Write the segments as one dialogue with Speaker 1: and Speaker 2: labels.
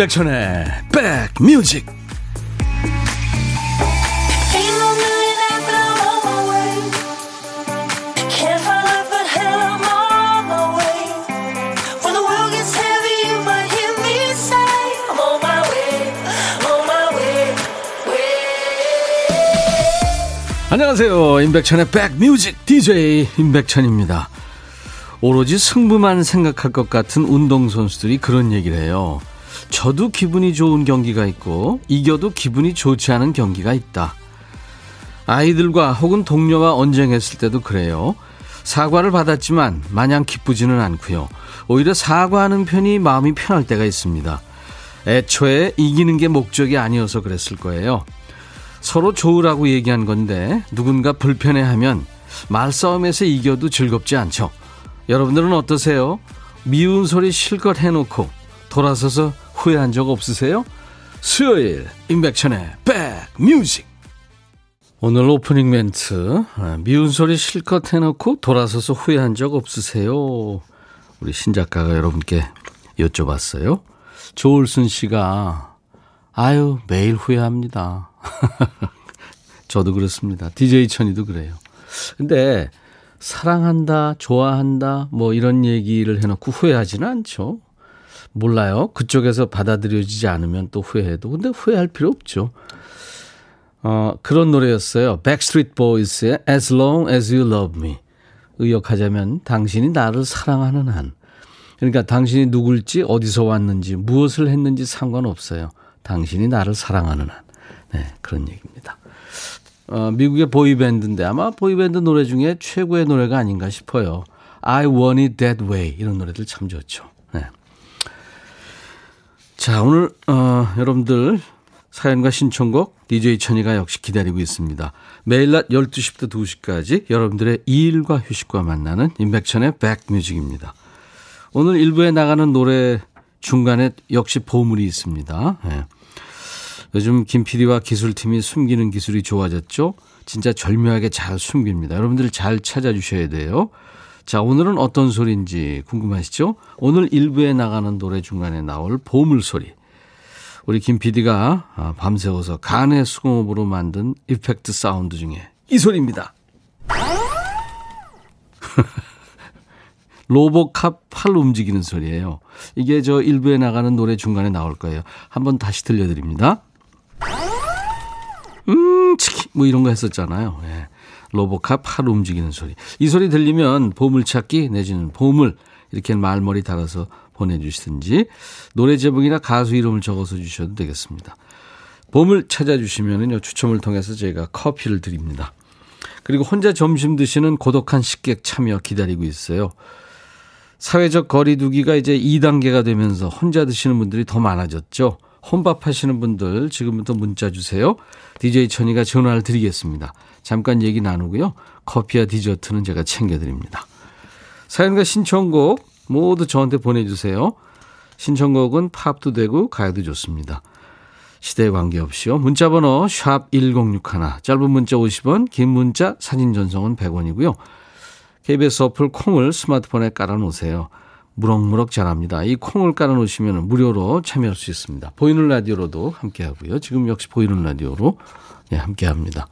Speaker 1: 임백천의 백뮤직. 안녕하세요. 임백천의 백뮤직 DJ 임백천입니다. 오로지 승부만 생각할 것 같은 운동선수들이 그런 얘기를 해요 저도 기분이 좋은 경기가 있고 이겨도 기분이 좋지 않은 경기가 있다. 아이들과 혹은 동료와 언쟁했을 때도 그래요. 사과를 받았지만 마냥 기쁘지는 않고요. 오히려 사과하는 편이 마음이 편할 때가 있습니다. 애초에 이기는 게 목적이 아니어서 그랬을 거예요. 서로 좋으라고 얘기한 건데 누군가 불편해하면 말싸움에서 이겨도 즐겁지 않죠. 여러분들은 어떠세요? 미운 소리 실컷 해놓고 돌아서서 후회한 적 없으세요? 수요일 임백천의 백뮤직 오늘 오프닝 멘트 아, 미운 소리 실컷 해놓고 돌아서서 후회한 적 없으세요? 우리 신작가가 여러분께 여쭤봤어요. 조울순 씨가 아유 매일 후회합니다. 저도 그렇습니다. DJ 천이도 그래요. 근데 사랑한다, 좋아한다, 뭐 이런 얘기를 해놓고 후회하지는 않죠. 몰라요. 그쪽에서 받아들여지지 않으면 또 후회해도. 근데 후회할 필요 없죠. 어, 그런 노래였어요. Backstreet Boys의 As Long As You Love Me. 의역하자면 당신이 나를 사랑하는 한. 그러니까 당신이 누굴지 어디서 왔는지 무엇을 했는지 상관없어요. 당신이 나를 사랑하는 한. 네, 그런 얘기입니다. 어, 미국의 보이밴드인데 아마 보이밴드 노래 중에 최고의 노래가 아닌가 싶어요. I Want It That Way 이런 노래들 참 좋죠. 네. 자, 오늘, 어, 여러분들 사연과 신청곡 DJ 천이가 역시 기다리고 있습니다. 매일 낮 12시부터 2시까지 여러분들의 일과 휴식과 만나는 임백천의 백뮤직입니다. 오늘 일부에 나가는 노래 중간에 역시 보물이 있습니다. 네. 요즘 김 PD와 기술팀이 숨기는 기술이 좋아졌죠? 진짜 절묘하게 잘 숨깁니다. 여러분들 잘 찾아주셔야 돼요. 자, 오늘은 어떤 소리인지 궁금하시죠? 오늘 일부에 나가는 노래 중간에 나올 보물 소리. 우리 김 PD가 아, 밤새워서 간의 수공업으로 만든 이펙트 사운드 중에 이 소리입니다. 로보캅 팔 움직이는 소리예요. 이게 저 일부에 나가는 노래 중간에 나올 거예요. 한번 다시 들려드립니다. 음, 치키 뭐 이런 거 했었잖아요. 예. 로보캅 팔 움직이는 소리. 이 소리 들리면 보물찾기 내지는 보물 이렇게 말머리 달아서 보내주시든지 노래 제목이나 가수 이름을 적어서 주셔도 되겠습니다. 보물 찾아주시면요 추첨을 통해서 저희가 커피를 드립니다. 그리고 혼자 점심 드시는 고독한 식객 참여 기다리고 있어요. 사회적 거리두기가 이제 2단계가 되면서 혼자 드시는 분들이 더 많아졌죠. 혼밥 하시는 분들 지금부터 문자 주세요. DJ 천이가 전화를 드리겠습니다. 잠깐 얘기 나누고요. 커피와 디저트는 제가 챙겨드립니다. 사연과 신청곡 모두 저한테 보내주세요. 신청곡은 팝도 되고 가요도 좋습니다. 시대에 관계없이요. 문자번호 샵 1061, 짧은 문자 50원, 긴 문자 사진 전송은 100원이고요. KBS 어플 콩을 스마트폰에 깔아놓으세요. 무럭무럭 자랍니다. 이 콩을 깔아놓으시면 무료로 참여할 수 있습니다. 보이는 라디오로도 함께하고요. 지금 역시 보이는 라디오로 네, 함께합니다.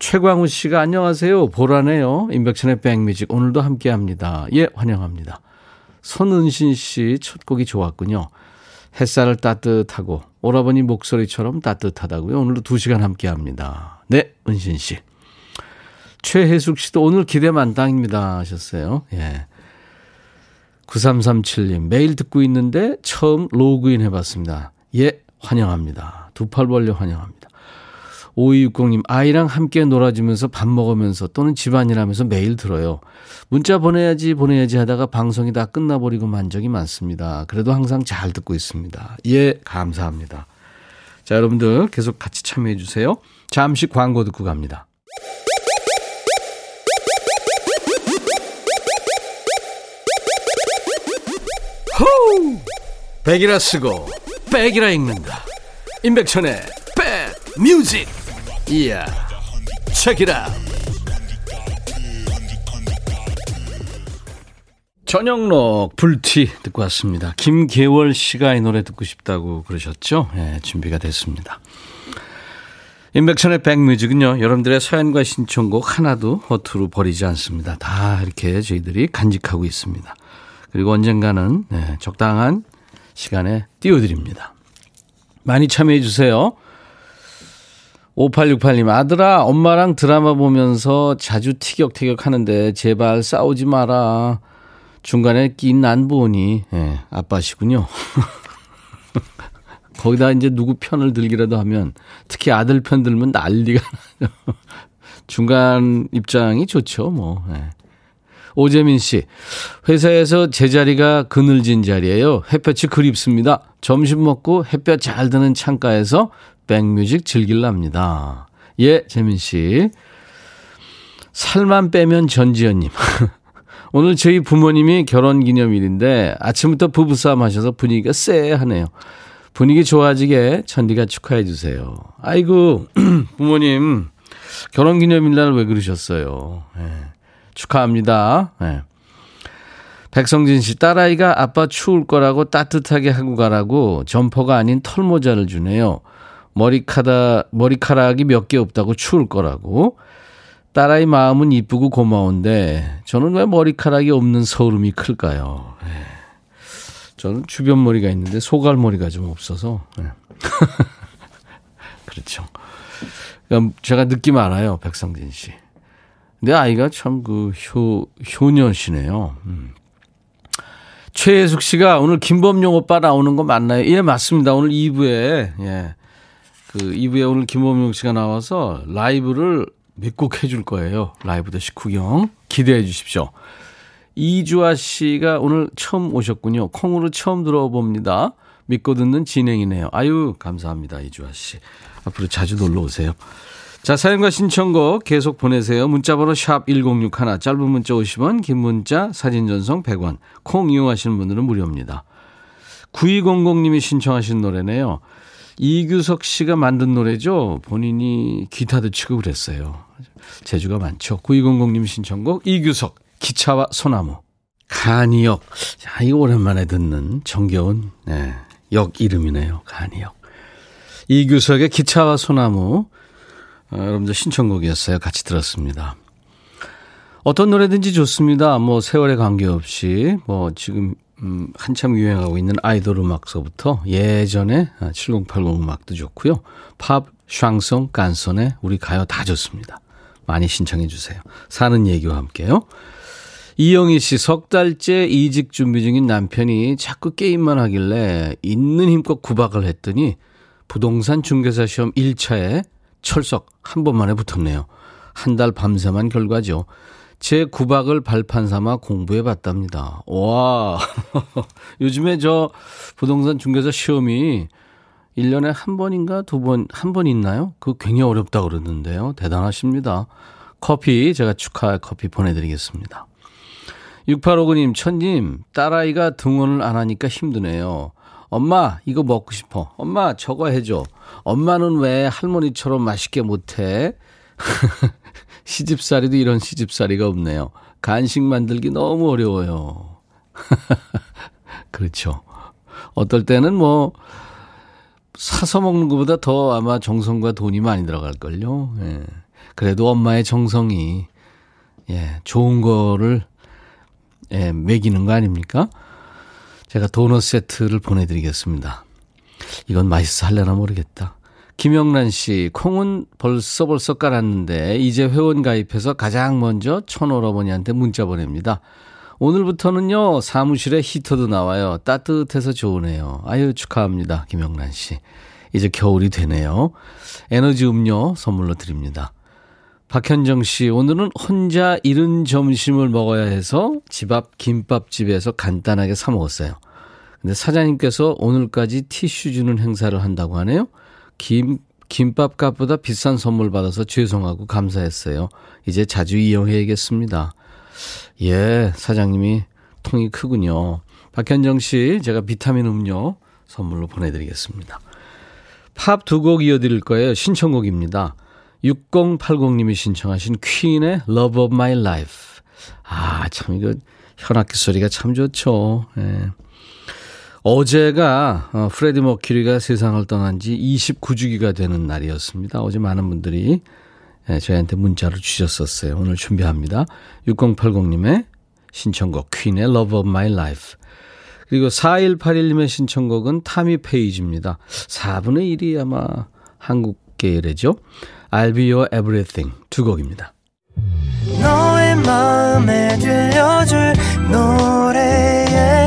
Speaker 1: 최광우 씨가 안녕하세요. 보라네요. 인백천의 백뮤직 오늘도 함께합니다. 예, 환영합니다. 손은신 씨 첫 곡이 좋았군요. 햇살을 따뜻하고 오라버니 목소리처럼 따뜻하다고요. 오늘도 2시간 함께합니다. 네, 은신 씨. 최혜숙 씨도 오늘 기대 만땅입니다 하셨어요. 예. 9337님, 매일 듣고 있는데 처음 로그인 해봤습니다. 예, 환영합니다. 두 팔 벌려 환영합니다. 5260님, 아이랑 함께 놀아주면서 밥 먹으면서 또는 집안일 하면서 매일 들어요. 문자 보내야지, 보내야지 하다가 방송이 다 끝나버리고 만 적이 많습니다. 그래도 항상 잘 듣고 있습니다. 예, 감사합니다. 자, 여러분들 계속 같이 참여해 주세요. 잠시 광고 듣고 갑니다. 호우! 백이라 쓰고 백이라 읽는다. 임백천의 백 뮤직. 이야. 책이라. 저녁록 불티 듣고 왔습니다. 김계월 씨가 이 노래 듣고 싶다고 그러셨죠? 예, 준비가 됐습니다. 인백천의 백뮤직은요, 여러분들의 사연과 신청곡 하나도 허투루 버리지 않습니다. 다 이렇게 저희들이 간직하고 있습니다. 그리고 언젠가는 네, 적당한 시간에 띄워드립니다. 많이 참여해주세요. 5868님, 아들아, 엄마랑 드라마 보면서 자주 티격태격 하는데 제발 싸우지 마라. 중간에 낀안 보니, 예, 아빠시군요. 거기다 이제 누구 편을 들기라도 하면 특히 아들 편 들면 난리가 나죠. 중간 입장이 좋죠, 뭐. 예. 오재민 씨, 회사에서 제 자리가 그늘진 자리예요. 햇볕이 그립습니다. 점심 먹고 햇볕 잘 드는 창가에서 백뮤직 즐길랍니다. 예, 재민 씨. 살만 빼면 전지현님. 오늘 저희 부모님이 결혼 기념일인데 아침부터 부부싸움 하셔서 분위기가 쎄하네요. 분위기 좋아지게 천디가 축하해 주세요. 아이고, 부모님, 결혼 기념일 날 왜 그러셨어요? 네, 축하합니다. 네. 백성진 씨, 딸아이가 아빠 추울 거라고 따뜻하게 하고 가라고 점퍼가 아닌 털모자를 주네요. 머리카락, 머리카락이 몇 개 없다고 추울 거라고. 딸아이 마음은 이쁘고 고마운데 저는 왜 머리카락이 없는 서름이 클까요? 네. 저는 주변 머리가 있는데 소갈머리가 좀 없어서. 네. 그렇죠. 제가 느낌 알아요, 백성진 씨. 근데 아이가 참그 효, 효녀시네요. 음. 최혜숙 씨가 오늘 김범용 오빠 나오는 거 맞나요? 예, 맞습니다. 오늘 2부에, 예. 그 2부에 오늘 김범용 씨가 나와서 라이브를 몇 곡 해줄 거예요. 라이브 더시 구경. 기대해 주십시오. 이주아 씨가 오늘 처음 오셨군요. 콩으로 처음 들어봅니다. 믿고 듣는 진행이네요. 아유, 감사합니다. 이주아 씨. 앞으로 자주 놀러 오세요. 자, 사연과 신청곡 계속 보내세요. 문자번호 샵 1061, 짧은 문자 50원, 긴 문자, 사진 전송 100원. 콩 이용하시는 분들은 무료입니다. 9200님이 신청하신 노래네요. 이규석 씨가 만든 노래죠. 본인이 기타도 치고 그랬어요. 재주가 많죠. 9200님 신청곡 이규석 기차와 소나무. 간이역. 자, 이거 오랜만에 듣는 정겨운 네, 역 이름이네요. 간이역. 이규석의 기차와 소나무. 어, 여러분들 신청곡이었어요. 같이 들었습니다. 어떤 노래든지 좋습니다. 뭐 세월에 관계없이 뭐 지금 음, 한참 유행하고 있는 아이돌 음악서부터 예전에 7080 음악도 좋고요. 팝, 샹송, 깐손에 우리 가요 다 좋습니다. 많이 신청해 주세요. 사는 얘기와 함께요. 이영희 씨, 석 달째 이직 준비 중인 남편이 자꾸 게임만 하길래 있는 힘껏 구박을 했더니 부동산 중개사 시험 1차에 철석 한 번만에 붙었네요. 한 달 밤새만 결과죠. 제 구박을 발판 삼아 공부해 봤답니다. 와, 요즘에 저 부동산 중개사 시험이 1년에 한 번인가 두 번, 한 번 있나요? 그 굉장히 어렵다 그러는데요. 대단하십니다. 커피, 제가 축하 커피 보내드리겠습니다. 6859님, 천님, 딸아이가 등원을 안 하니까 힘드네요. 엄마, 이거 먹고 싶어. 엄마, 저거 해줘. 엄마는 왜 할머니처럼 맛있게 못해? 시집살이도 이런 시집살이가 없네요. 간식 만들기 너무 어려워요. 그렇죠. 어떨 때는 뭐, 사서 먹는 것보다 더 아마 정성과 돈이 많이 들어갈걸요. 예. 그래도 엄마의 정성이, 예, 좋은 거를 예, 먹이는 거 아닙니까? 제가 도넛 세트를 보내드리겠습니다. 이건 맛있어 할려나 모르겠다. 김영란 씨, 콩은 벌써 벌써 깔았는데 이제 회원 가입해서 가장 먼저 천오라버니한테 문자 보냅니다. 오늘부터는요 사무실에 히터도 나와요. 따뜻해서 좋으네요. 아유 축하합니다, 김영란 씨. 이제 겨울이 되네요. 에너지 음료 선물로 드립니다. 박현정 씨, 오늘은 혼자 이른 점심을 먹어야 해서 집 앞 김밥집에서 간단하게 사 먹었어요. 근데 사장님께서 오늘까지 티슈 주는 행사를 한다고 하네요. 김, 김밥 값보다 비싼 선물 받아서 죄송하고 감사했어요. 이제 자주 이용해야겠습니다. 예, 사장님이 통이 크군요. 박현정 씨, 제가 비타민 음료 선물로 보내드리겠습니다. 팝 두 곡 이어드릴 거예요. 신청곡입니다. 6080님이 신청하신 퀸의 Love of My Life. 아, 참 이거 현악기 소리가 참 좋죠. 예. 어제가 어, 프레디 머큐리가 세상을 떠난 지 29주기가 되는 날이었습니다. 어제 많은 분들이 예, 저희한테 문자를 주셨었어요. 오늘 준비합니다. 6080님의 신청곡 퀸의 Love of My Life. 그리고 4181님의 신청곡은 타미 페이지입니다. 4분의 1이 아마 한국계래죠. I'll be your everything 두 곡입니다. 너의 마음에 들려줄 노래에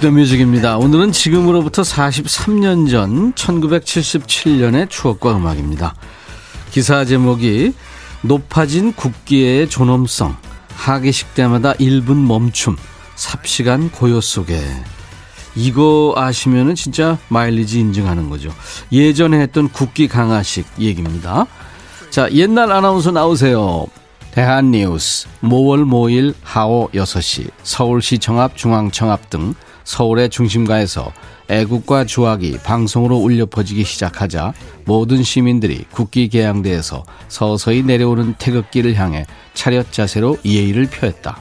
Speaker 1: The music입니다. 오늘은 지금으로부터 43년 전 1977년의 추억과 음악입니다. 기사 제목이 높아진 국기의 존엄성, 하기식 때마다 1분 멈춤, 삽시간 고요 속에 이거 아시면은 진짜 마일리지 인증하는 거죠. 예전에 했던 국기 강화식 얘기입니다. 자, 옛날 아나운서 나오세요. 대한뉴스, 모월 모일 하오 6시, 서울시청 앞 중앙청 앞등 서울의 중심가에서 애국과 주악이 방송으로 울려 퍼지기 시작하자 모든 시민들이 국기 개양대에서 서서히 내려오는 태극기를 향해 차렷 자세로 예의를 표했다.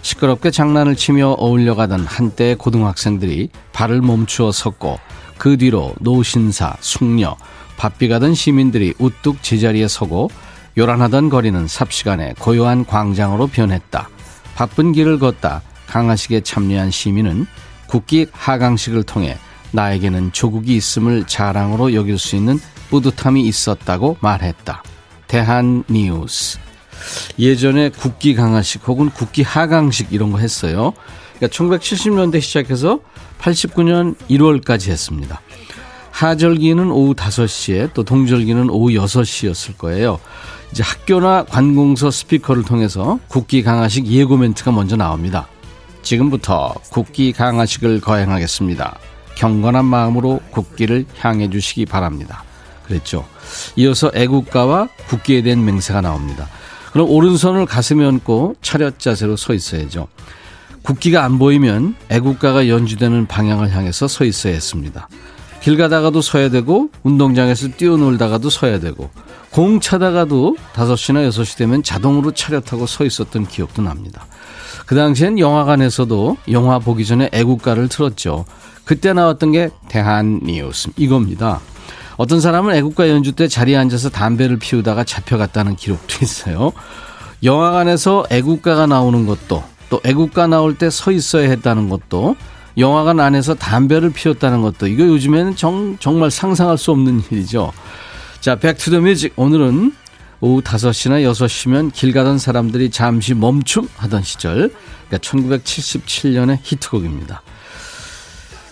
Speaker 1: 시끄럽게 장난을 치며 어울려가던 한때의 고등학생들이 발을 멈추어 섰고 그 뒤로 노신사, 숙녀, 바삐 가던 시민들이 우뚝 제자리에 서고 요란하던 거리는 삽시간에 고요한 광장으로 변했다. 바쁜 길을 걷다 강화식에 참여한 시민은 국기 하강식을 통해 나에게는 조국이 있음을 자랑으로 여길 수 있는 뿌듯함이 있었다고 말했다. 대한 뉴스. 예전에 국기 강화식 혹은 국기 하강식 이런 거 했어요. 그러니까 1970년대 시작해서 89년 1월까지 했습니다. 하절기는 오후 5시에 또 동절기는 오후 6시였을 거예요. 이제 학교나 관공서 스피커를 통해서 국기 강화식 예고 멘트가 먼저 나옵니다. 지금부터 국기 강화식을 거행하겠습니다. 경건한 마음으로 국기를 향해 주시기 바랍니다. 그랬죠. 이어서 애국가와 국기에 대한 맹세가 나옵니다. 그럼 오른손을 가슴에 얹고 차렷 자세로 서 있어야죠. 국기가 안 보이면 애국가가 연주되는 방향을 향해서 서 있어야 했습니다. 길 가다가도 서야 되고 운동장에서 뛰어놀다가도 서야 되고 공 차다가도 5시나 6시 되면 자동으로 차렷하고 서 있었던 기억도 납니다. 그 당시엔 영화관에서도 영화 보기 전에 애국가를 틀었죠. 그때 나왔던 게 대한 뉴스 이겁니다. 어떤 사람은 애국가 연주 때 자리에 앉아서 담배를 피우다가 잡혀갔다는 기록도 있어요. 영화관에서 애국가가 나오는 것도 또 애국가 나올 때 서 있어야 했다는 것도 영화관 안에서 담배를 피웠다는 것도 이거 요즘에는 정, 정말 상상할 수 없는 일이죠. 자, Back to the Music 오늘은 오후 5시나 6시면 길 가던 사람들이 잠시 멈춤 하던 시절 그러니까 1977년의 히트곡입니다.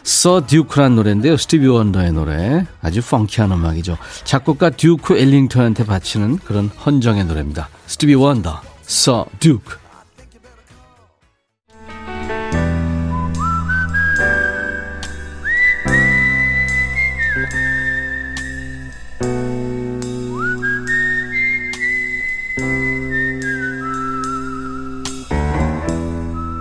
Speaker 1: Sir Duke란 노래인데요. 스티비 원더의 노래. 아주 펑키한 음악이죠. 작곡가 듀크 엘링턴한테 바치는 그런 헌정의 노래입니다. 스티비 원더, Sir Duke.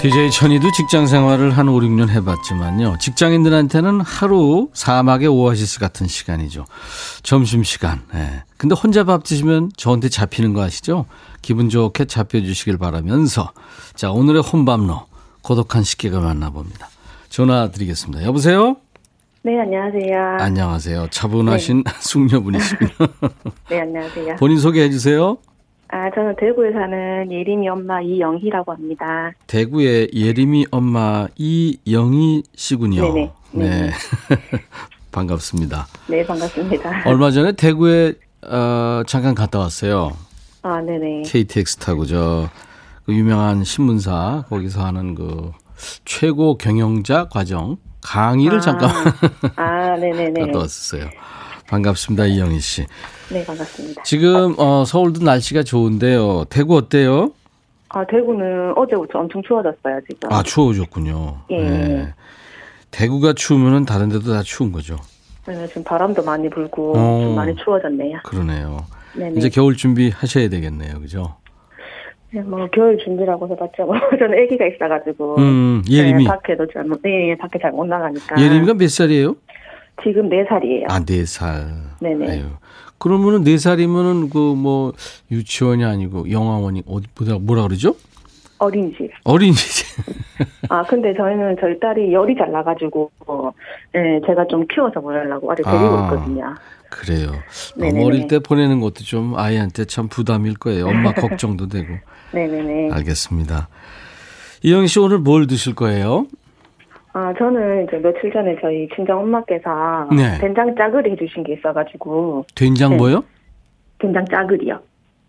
Speaker 1: DJ 천이도 직장 생활을 한 5, 6년 해봤지만요. 직장인들한테는 하루 사막의 오아시스 같은 시간이죠. 점심시간. 예. 근데 혼자 밥 드시면 저한테 잡히는 거 아시죠? 기분 좋게 잡혀주시길 바라면서. 자, 오늘의 혼밥로. 고독한 식객을 만나봅니다. 전화 드리겠습니다. 여보세요?
Speaker 2: 네, 안녕하세요.
Speaker 1: 안녕하세요. 차분하신 네. 숙녀분이시군요.
Speaker 2: 네, 안녕하세요.
Speaker 1: 본인 소개해 주세요.
Speaker 2: 아, 저는 대구에 사는 예림이 엄마 이영희라고 합니다.
Speaker 1: 대구의 예림이 엄마 이영희 씨군요.
Speaker 2: 네네. 네. 네.
Speaker 1: 반갑습니다.
Speaker 2: 네, 반갑습니다.
Speaker 1: 얼마 전에 대구에 어, 잠깐 갔다 왔어요.
Speaker 2: 아, 네네.
Speaker 1: KTX 타고 저 그 유명한 신문사 거기서 하는 그 최고 경영자 과정 강의를
Speaker 2: 아,
Speaker 1: 잠깐
Speaker 2: 아, 네네네.
Speaker 1: 갔다 왔었어요. 반갑습니다, 이영희 씨.
Speaker 2: 네, 반갑습니다.
Speaker 1: 지금 어, 서울도 날씨가 좋은데요. 대구 어때요?
Speaker 2: 아, 대구는 어제부터 엄청 추워졌어요, 지금.
Speaker 1: 아, 추워졌군요.
Speaker 2: 예. 네.
Speaker 1: 대구가 추우면은 다른 데도 다 추운 거죠.
Speaker 2: 네, 지금 바람도 많이 불고 어, 좀 많이 추워졌네요.
Speaker 1: 그러네요. 네네. 이제 겨울 준비 하셔야 되겠네요, 그죠?
Speaker 2: 네, 뭐 겨울 준비라고 해봤자 뭐 저는 아기가 있어가지고.
Speaker 1: 음, 예림이.
Speaker 2: 네, 밖에도 잘 못, 네, 밖에 잘 못 나가니까.
Speaker 1: 예림이가 몇 살이에요?
Speaker 2: 지금 네 살이에요.
Speaker 1: 아, 네 살.
Speaker 2: 네네. 아유.
Speaker 1: 그러면은 네 살이면은 그 뭐 유치원이 아니고 영화원이 어디 보다 뭐라 그러죠?
Speaker 2: 어린이집.
Speaker 1: 어린이집.
Speaker 2: 아 근데 저희는 저희 딸이 열이 잘 나가지고 네, 제가 좀 키워서 보내려고 아직 데리고 아, 있거든요.
Speaker 1: 그래요. 너무 어릴 때 보내는 것도 좀 아이한테 참 부담일 거예요. 엄마 걱정도 되고.
Speaker 2: 네네네.
Speaker 1: 알겠습니다. 이영 씨 오늘 뭘 드실 거예요?
Speaker 2: 아, 저는 이제 며칠 전에 저희 친정 엄마께서 네. 된장 짜글이 해주신 게 있어가지고.
Speaker 1: 된장 네. 뭐요?
Speaker 2: 된장 짜글이요.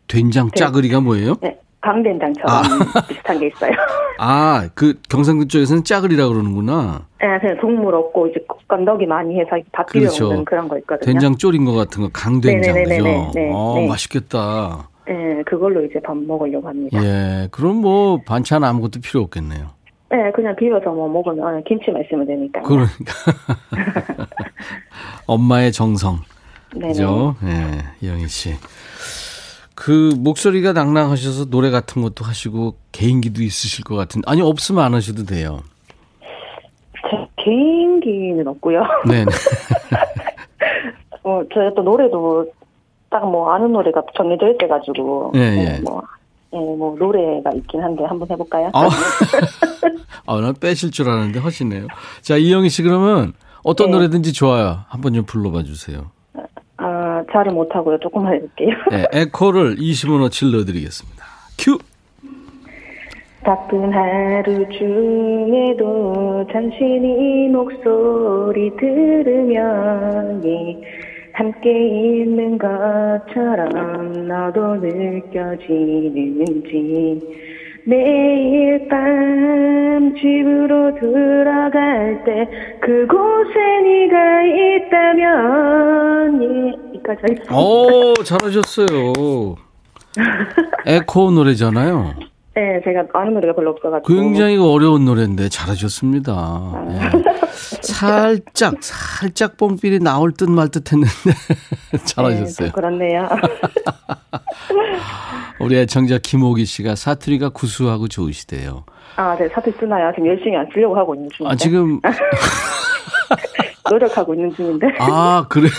Speaker 1: 된장 네. 짜글이가 뭐예요?
Speaker 2: 네. 강된장처럼 아. 비슷한 게 있어요.
Speaker 1: 아, 그 경상도 쪽에서는 짜글이라 그러는구나.
Speaker 2: 네, 그냥 동물 없고 이제 건더기 많이 해서 밥 비벼 그렇죠. 먹는 그런 거 있거든요.
Speaker 1: 된장 졸인 것 같은 거 강된장 그죠? 네, 어, 네. 맛있겠다.
Speaker 2: 네, 그걸로 이제 밥 먹으려고 합니다.
Speaker 1: 예, 그럼 뭐 반찬 아무것도 필요 없겠네요.
Speaker 2: 네, 그냥 비벼서 뭐 먹으면 김치만 있으면 되니까.
Speaker 1: 그러니까. 엄마의 정성. 그죠? 예, 네, 이영희 씨. 그 목소리가 낭낭하셔서 노래 같은 것도 하시고 개인기도 있으실 것 같은. 아니 없으면 안 하셔도 돼요.
Speaker 2: 제 개인기는 없고요.
Speaker 1: 네.
Speaker 2: 어, 제가 또 노래도 딱 뭐 아는 노래가 정해져 있어가지고.
Speaker 1: 예, 예.
Speaker 2: 뭐 예, 뭐 노래가 있긴 한데 한번 해볼까요?
Speaker 1: 아, 아, 난 빼실 줄 알았는데 하시네요. 자, 이영희 씨 그러면 어떤 네. 노래든지 좋아요. 한번 좀 불러봐 주세요.
Speaker 2: 아, 잘은 못하고요. 조금만 해볼게요.
Speaker 1: 네, 에코를 20원어치 넣어드리겠습니다. 큐!
Speaker 2: 바쁜 하루 중에도 당신이 목소리 들으면 예. 함께 있는 것처럼 너도 느껴지는지 매일 밤 집으로 들어갈 때 그곳에 네가 있다면 예, 이까지 하겠습니다.
Speaker 1: 오 잘하셨어요. 에코 노래잖아요.
Speaker 2: 네, 제가 아는 노래가 별로 없어가지고.
Speaker 1: 굉장히 어려운 노래인데 잘하셨습니다. 아. 네. 살짝, 살짝 뽕필이 나올 듯 말 듯 했는데 잘하셨어요. 네,
Speaker 2: 그렇네요.
Speaker 1: 우리 애청자 김호기 씨가 사투리가 구수하고 좋으시대요.
Speaker 2: 아, 네, 사투리 쓰나요? 지금 열심히 안 쓰려고 하고 있는 중인데.
Speaker 1: 아, 지금.
Speaker 2: 노력하고 있는 중인데.
Speaker 1: 아, 그래.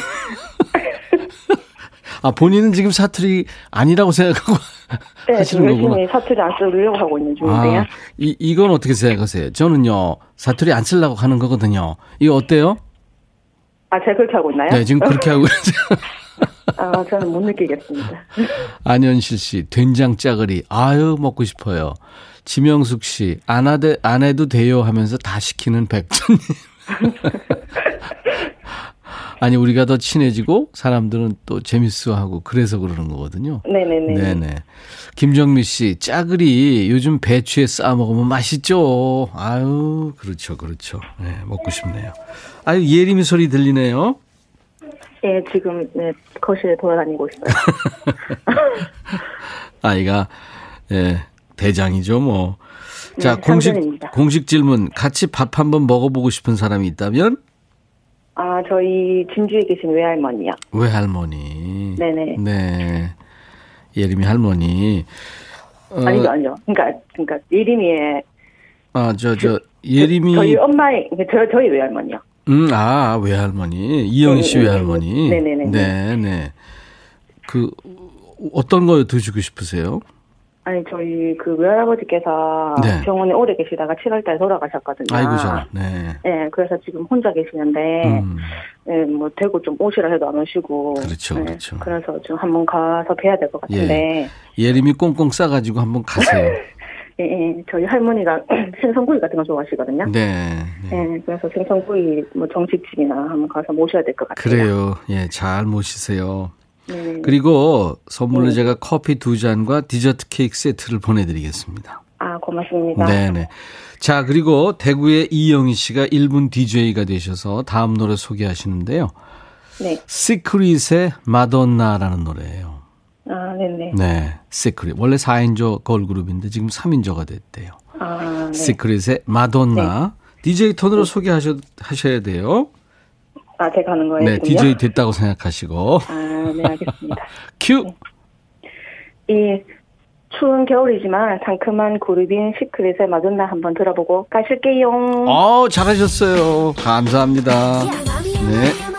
Speaker 1: 아, 본인은 지금 사투리 아니라고 생각하고
Speaker 2: 네,
Speaker 1: 하시는 거구나.
Speaker 2: 열심히 사투리 안 쓰려고 하고 있는 중인데요. 아,
Speaker 1: 이, 이건 어떻게 생각하세요? 저는요, 사투리 안 쓰려고 하는 거거든요. 이거 어때요?
Speaker 2: 아, 제가 그렇게 하고 있나요?
Speaker 1: 네, 지금 그렇게 하고 있어요.
Speaker 2: 아, 저는 못 느끼겠습니다.
Speaker 1: 안현실 씨, 된장 짜글이. 아유, 먹고 싶어요. 지명숙 씨, 안, 하되, 안 해도 돼요 하면서 다 시키는 백천님. 아니 우리가 더 친해지고 사람들은 또 재밌어하고 그래서 그러는 거거든요.
Speaker 2: 네네네.
Speaker 1: 네네. 김정미 씨 짜글이 요즘 배추에 싸 먹으면 맛있죠. 아유 그렇죠 그렇죠. 네 먹고 싶네요. 아유 예림이 소리 들리네요.
Speaker 2: 예 지금 네 거실에 돌아다니고 있어요.
Speaker 1: 아이가 예 대장이죠 뭐. 자 네, 공식 공식 질문 같이 밥 한번 먹어보고 싶은 사람이 있다면?
Speaker 2: 아, 저희 진주에 계신 외할머니요.
Speaker 1: 외할머니.
Speaker 2: 네네.
Speaker 1: 네. 예림이 할머니.
Speaker 2: 어, 아니죠, 아니죠. 그러니까, 그러니까 예림이의
Speaker 1: 아, 저, 저, 예림이.
Speaker 2: 저희 엄마의, 저, 저희 외할머니요.
Speaker 1: 음, 아, 외할머니. 이영희 씨
Speaker 2: 네, 네,
Speaker 1: 외할머니.
Speaker 2: 네, 네, 네,
Speaker 1: 네, 네. 그, 어떤 거 드시고 싶으세요?
Speaker 2: 아니, 저희 그 외할아버지께서
Speaker 1: 네.
Speaker 2: 병원에 오래 계시다가 7월달에 돌아가셨거든요.
Speaker 1: 아이고, 저, 네.
Speaker 2: 네, 그래서 지금 혼자 계시는데,
Speaker 1: 음,
Speaker 2: 네, 뭐, 대구 좀 오시라 해도 안 오시고.
Speaker 1: 그렇죠,
Speaker 2: 네,
Speaker 1: 그렇죠.
Speaker 2: 그래서 좀 한번 가서 뵈야 될 것 같은데,
Speaker 1: 예림이 꽁꽁 싸가지고 한번 가세요.
Speaker 2: 예, 예, 저희 할머니가 생선구이 같은 거 좋아하시거든요.
Speaker 1: 네. 네.
Speaker 2: 예, 그래서 생선구이 뭐 정식집이나 한번 가서 모셔야 될 것 같아요.
Speaker 1: 그래요. 예, 잘 모시세요.
Speaker 2: 네.
Speaker 1: 그리고 선물로
Speaker 2: 네.
Speaker 1: 제가 커피 두 잔과 디저트 케이크 세트를 보내드리겠습니다.
Speaker 2: 아, 고맙습니다.
Speaker 1: 네네. 자, 그리고 대구의 이영희 씨가 1분 DJ가 되셔서 다음 노래 소개하시는데요.
Speaker 2: 네.
Speaker 1: 시크릿의 마돈나라는 노래예요.
Speaker 2: 아, 네네.
Speaker 1: 네. 시크릿. 원래 4인조 걸그룹인데 지금 3인조가 됐대요.
Speaker 2: 아, 네.
Speaker 1: 시크릿의 마돈나. DJ 톤으로 소개하셔, 하셔야 돼요.
Speaker 2: 아, 제가 하는 거예요?
Speaker 1: 네. DJ 됐다고 생각하시고.
Speaker 2: 아, 네, 알겠습니다.
Speaker 1: 큐!
Speaker 2: 이 추운 겨울이지만 상큼한 그룹인 시크릿의 마돈나 한번 들어보고 가실게요.
Speaker 1: 어, 잘하셨어요. 감사합니다. 네.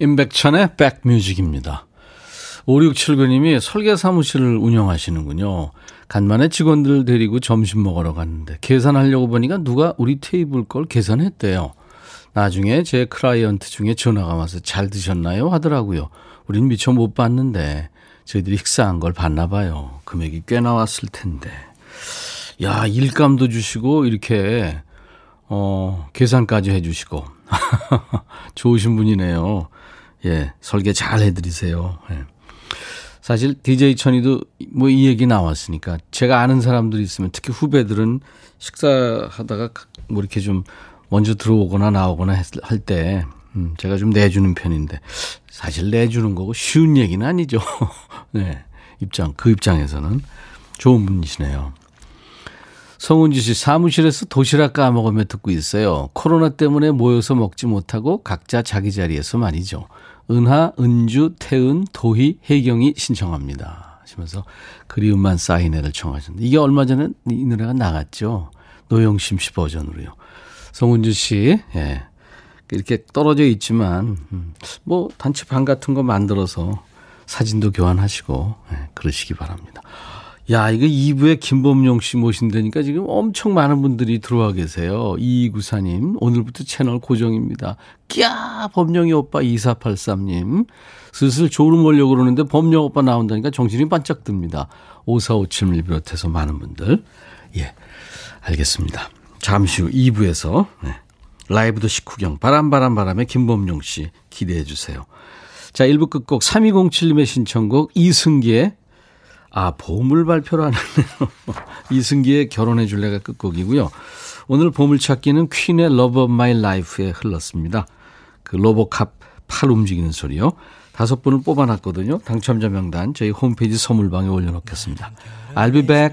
Speaker 1: 임백천의 백뮤직입니다. 5679님이 설계 사무실을 운영하시는군요. 간만에 직원들 데리고 점심 먹으러 갔는데 계산하려고 보니까 누가 우리 테이블 걸 계산했대요. 나중에 제 클라이언트 중에 전화가 와서 잘 드셨나요? 하더라고요. 우린 미처 못 봤는데 저희들이 식사한 걸 봤나 봐요. 금액이 꽤 나왔을 텐데. 야, 일감도 주시고 이렇게 어, 계산까지 해 주시고. 좋으신 분이네요. 예, 설계 잘 해드리세요. 예. 사실 DJ 천이도 뭐 이 얘기 나왔으니까 제가 아는 사람들이 있으면 특히 후배들은 식사하다가 뭐 이렇게 좀 먼저 들어오거나 나오거나 할 때 음, 제가 좀 내주는 편인데 사실 내주는 거고 쉬운 얘기는 아니죠. 네, 입장 그 입장에서는 좋은 분이시네요. 성은지 씨 사무실에서 도시락 까먹으며 듣고 있어요. 코로나 때문에 모여서 먹지 못하고 각자 자기 자리에서 말이죠. 은하, 은주, 태은, 도희, 혜경이 신청합니다. 하시면서 그리움만 쌓이네를 청하셨는데 이게 얼마 전에 이 노래가 나갔죠. 노영심 씨 버전으로요. 성은주 씨, 예. 이렇게 떨어져 있지만, 음, 뭐, 단체방 같은 거 만들어서 사진도 교환하시고, 예, 그러시기 바랍니다. 야, 이거 2부에 김범용 씨 모신다니까 지금 엄청 많은 분들이 들어와 계세요. 2294님, 오늘부터 채널 고정입니다. 끼야, 범용이 오빠 2483님. 슬슬 졸음 오려고 그러는데 범용 오빠 나온다니까 정신이 반짝 듭니다. 5457을 비롯해서 많은 분들. 예, 알겠습니다. 잠시 후 2부에서 네, 라이브 도 식후경 바람바람 바람의 김범용 씨 기대해 주세요. 자, 1부 끝곡 3207님의 신청곡 이승기의 아, 보물 발표를 안 했네요. 이승기의 결혼해 줄래가 끝곡이고요. 오늘 보물찾기는 퀸의 Love of My Life에 흘렀습니다. 그 로보캅 팔 움직이는 소리요. 다섯 분을 뽑아놨거든요. 당첨자 명단 저희 홈페이지 선물방에 올려놓겠습니다. I'll be back.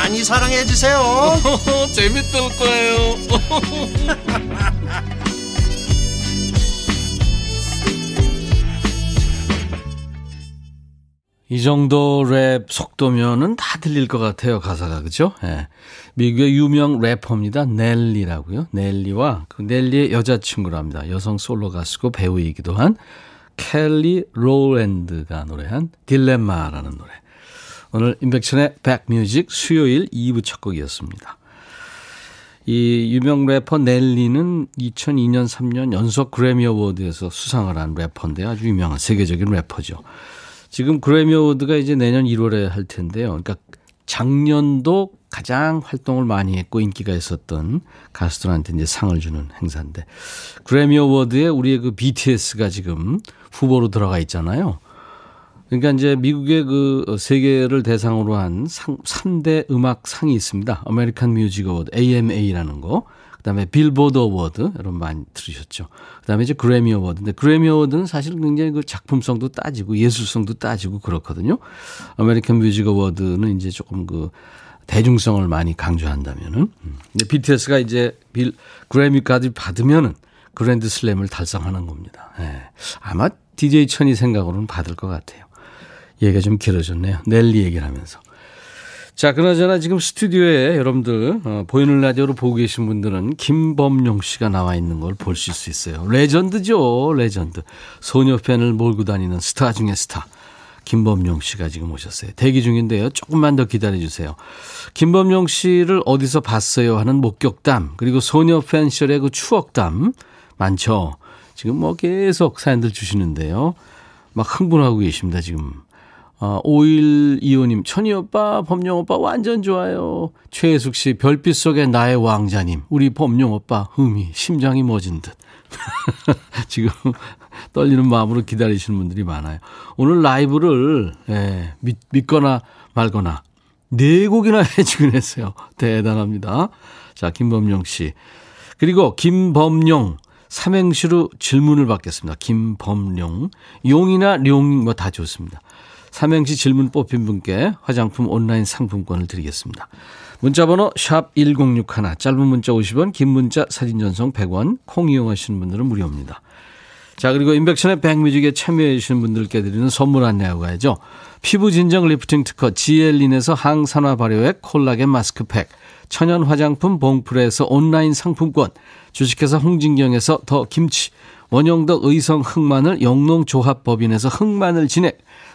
Speaker 3: 많이 사랑해 주세요.
Speaker 1: 재밌을 거예요. 이 정도 랩 속도면은 다 들릴 것 같아요 가사가. 그죠? 예. 미국의 유명 래퍼입니다. 넬리라고요. 넬리와 그 넬리의 여자친구랍니다. 여성 솔로 가수고 배우이기도 한 켈리 로랜드가 노래한 딜레마라는 노래 오늘 임백천의 백뮤직 수요일 2부 첫 곡이었습니다 이 유명 래퍼 넬리는 2002년 3년 연속 그래미 어워드에서 수상을 한 래퍼인데 아주 유명한 세계적인 래퍼죠. 지금 그래미 어워드가 이제 내년 1월에 할 텐데요. 그러니까 작년도 가장 활동을 많이 했고 인기가 있었던 가수들한테 이제 상을 주는 행사인데 그래미 어워드에 우리의 그 BTS가 지금 후보로 들어가 있잖아요. 그러니까 이제 미국의 그 세계를 대상으로 한 상, 3대 음악 상이 있습니다. 아메리칸 뮤직 어워드, AMA라는 거. 그 다음에 빌보드 어워드 여러분 많이 들으셨죠. 그 다음에 이제 그래미 어워드. 근데 그래미 어워드는 사실 굉장히 그 작품성도 따지고 예술성도 따지고 그렇거든요. 아메리칸 뮤직 어워드는 이제 조금 그 대중성을 많이 강조한다면은. 음. 근데 BTS가 이제 빌 그래미까지 받으면은 그랜드 슬램을 달성하는 겁니다. 예. 아마 DJ 천이 생각으로는 받을 것 같아요. 얘기가 좀 길어졌네요. 넬리 얘기를 하면서. 자, 그나저나 지금 스튜디오에 여러분들, 어, 보이는 라디오로 보고 계신 분들은 김범용 씨가 나와 있는 걸 보실 수 있어요. 레전드죠, 레전드. 소녀 팬을 몰고 다니는 스타 중의 스타. 김범용 씨가 지금 오셨어요. 대기 중인데요. 조금만 더 기다려 주세요. 김범용 씨를 어디서 봤어요 하는 목격담, 그리고 소녀 팬 시절의 그 추억담 많죠. 지금 뭐 계속 사연들 주시는데요. 막 흥분하고 계십니다, 지금. 어, 5125님, 천희 오빠, 범용 오빠 완전 좋아요. 최혜숙 씨, 별빛 속의 나의 왕자님, 우리 범용 오빠, 흠이, 심장이 멎은 듯. 지금 떨리는 마음으로 기다리시는 분들이 많아요. 오늘 라이브를, 예, 믿, 믿거나 말거나, 네 곡이나 해주긴 했어요. 대단합니다. 자, 김범용 씨. 그리고 김범용, 삼행시로 질문을 받겠습니다. 김범용. 용이나 룡, 뭐 다 좋습니다. 삼행시 질문 뽑힌 분께 화장품 온라인 상품권을 드리겠습니다. 문자번호 샵 1061, 짧은 문자 50원, 긴 문자 사진 전송 100원, 콩 이용하시는 분들은 무료입니다. 자, 그리고 임백천의 백뮤직에 참여해 주시는 분들께 드리는 선물 안내하고 가야죠. 피부 진정 리프팅 특허 지엘린에서 항산화 발효액 콜라겐 마스크팩, 천연 화장품 봉프레에서 온라인 상품권, 주식회사 홍진경에서 더 김치, 원형덕 의성 흑마늘 영농조합법인에서 흑마늘 진액,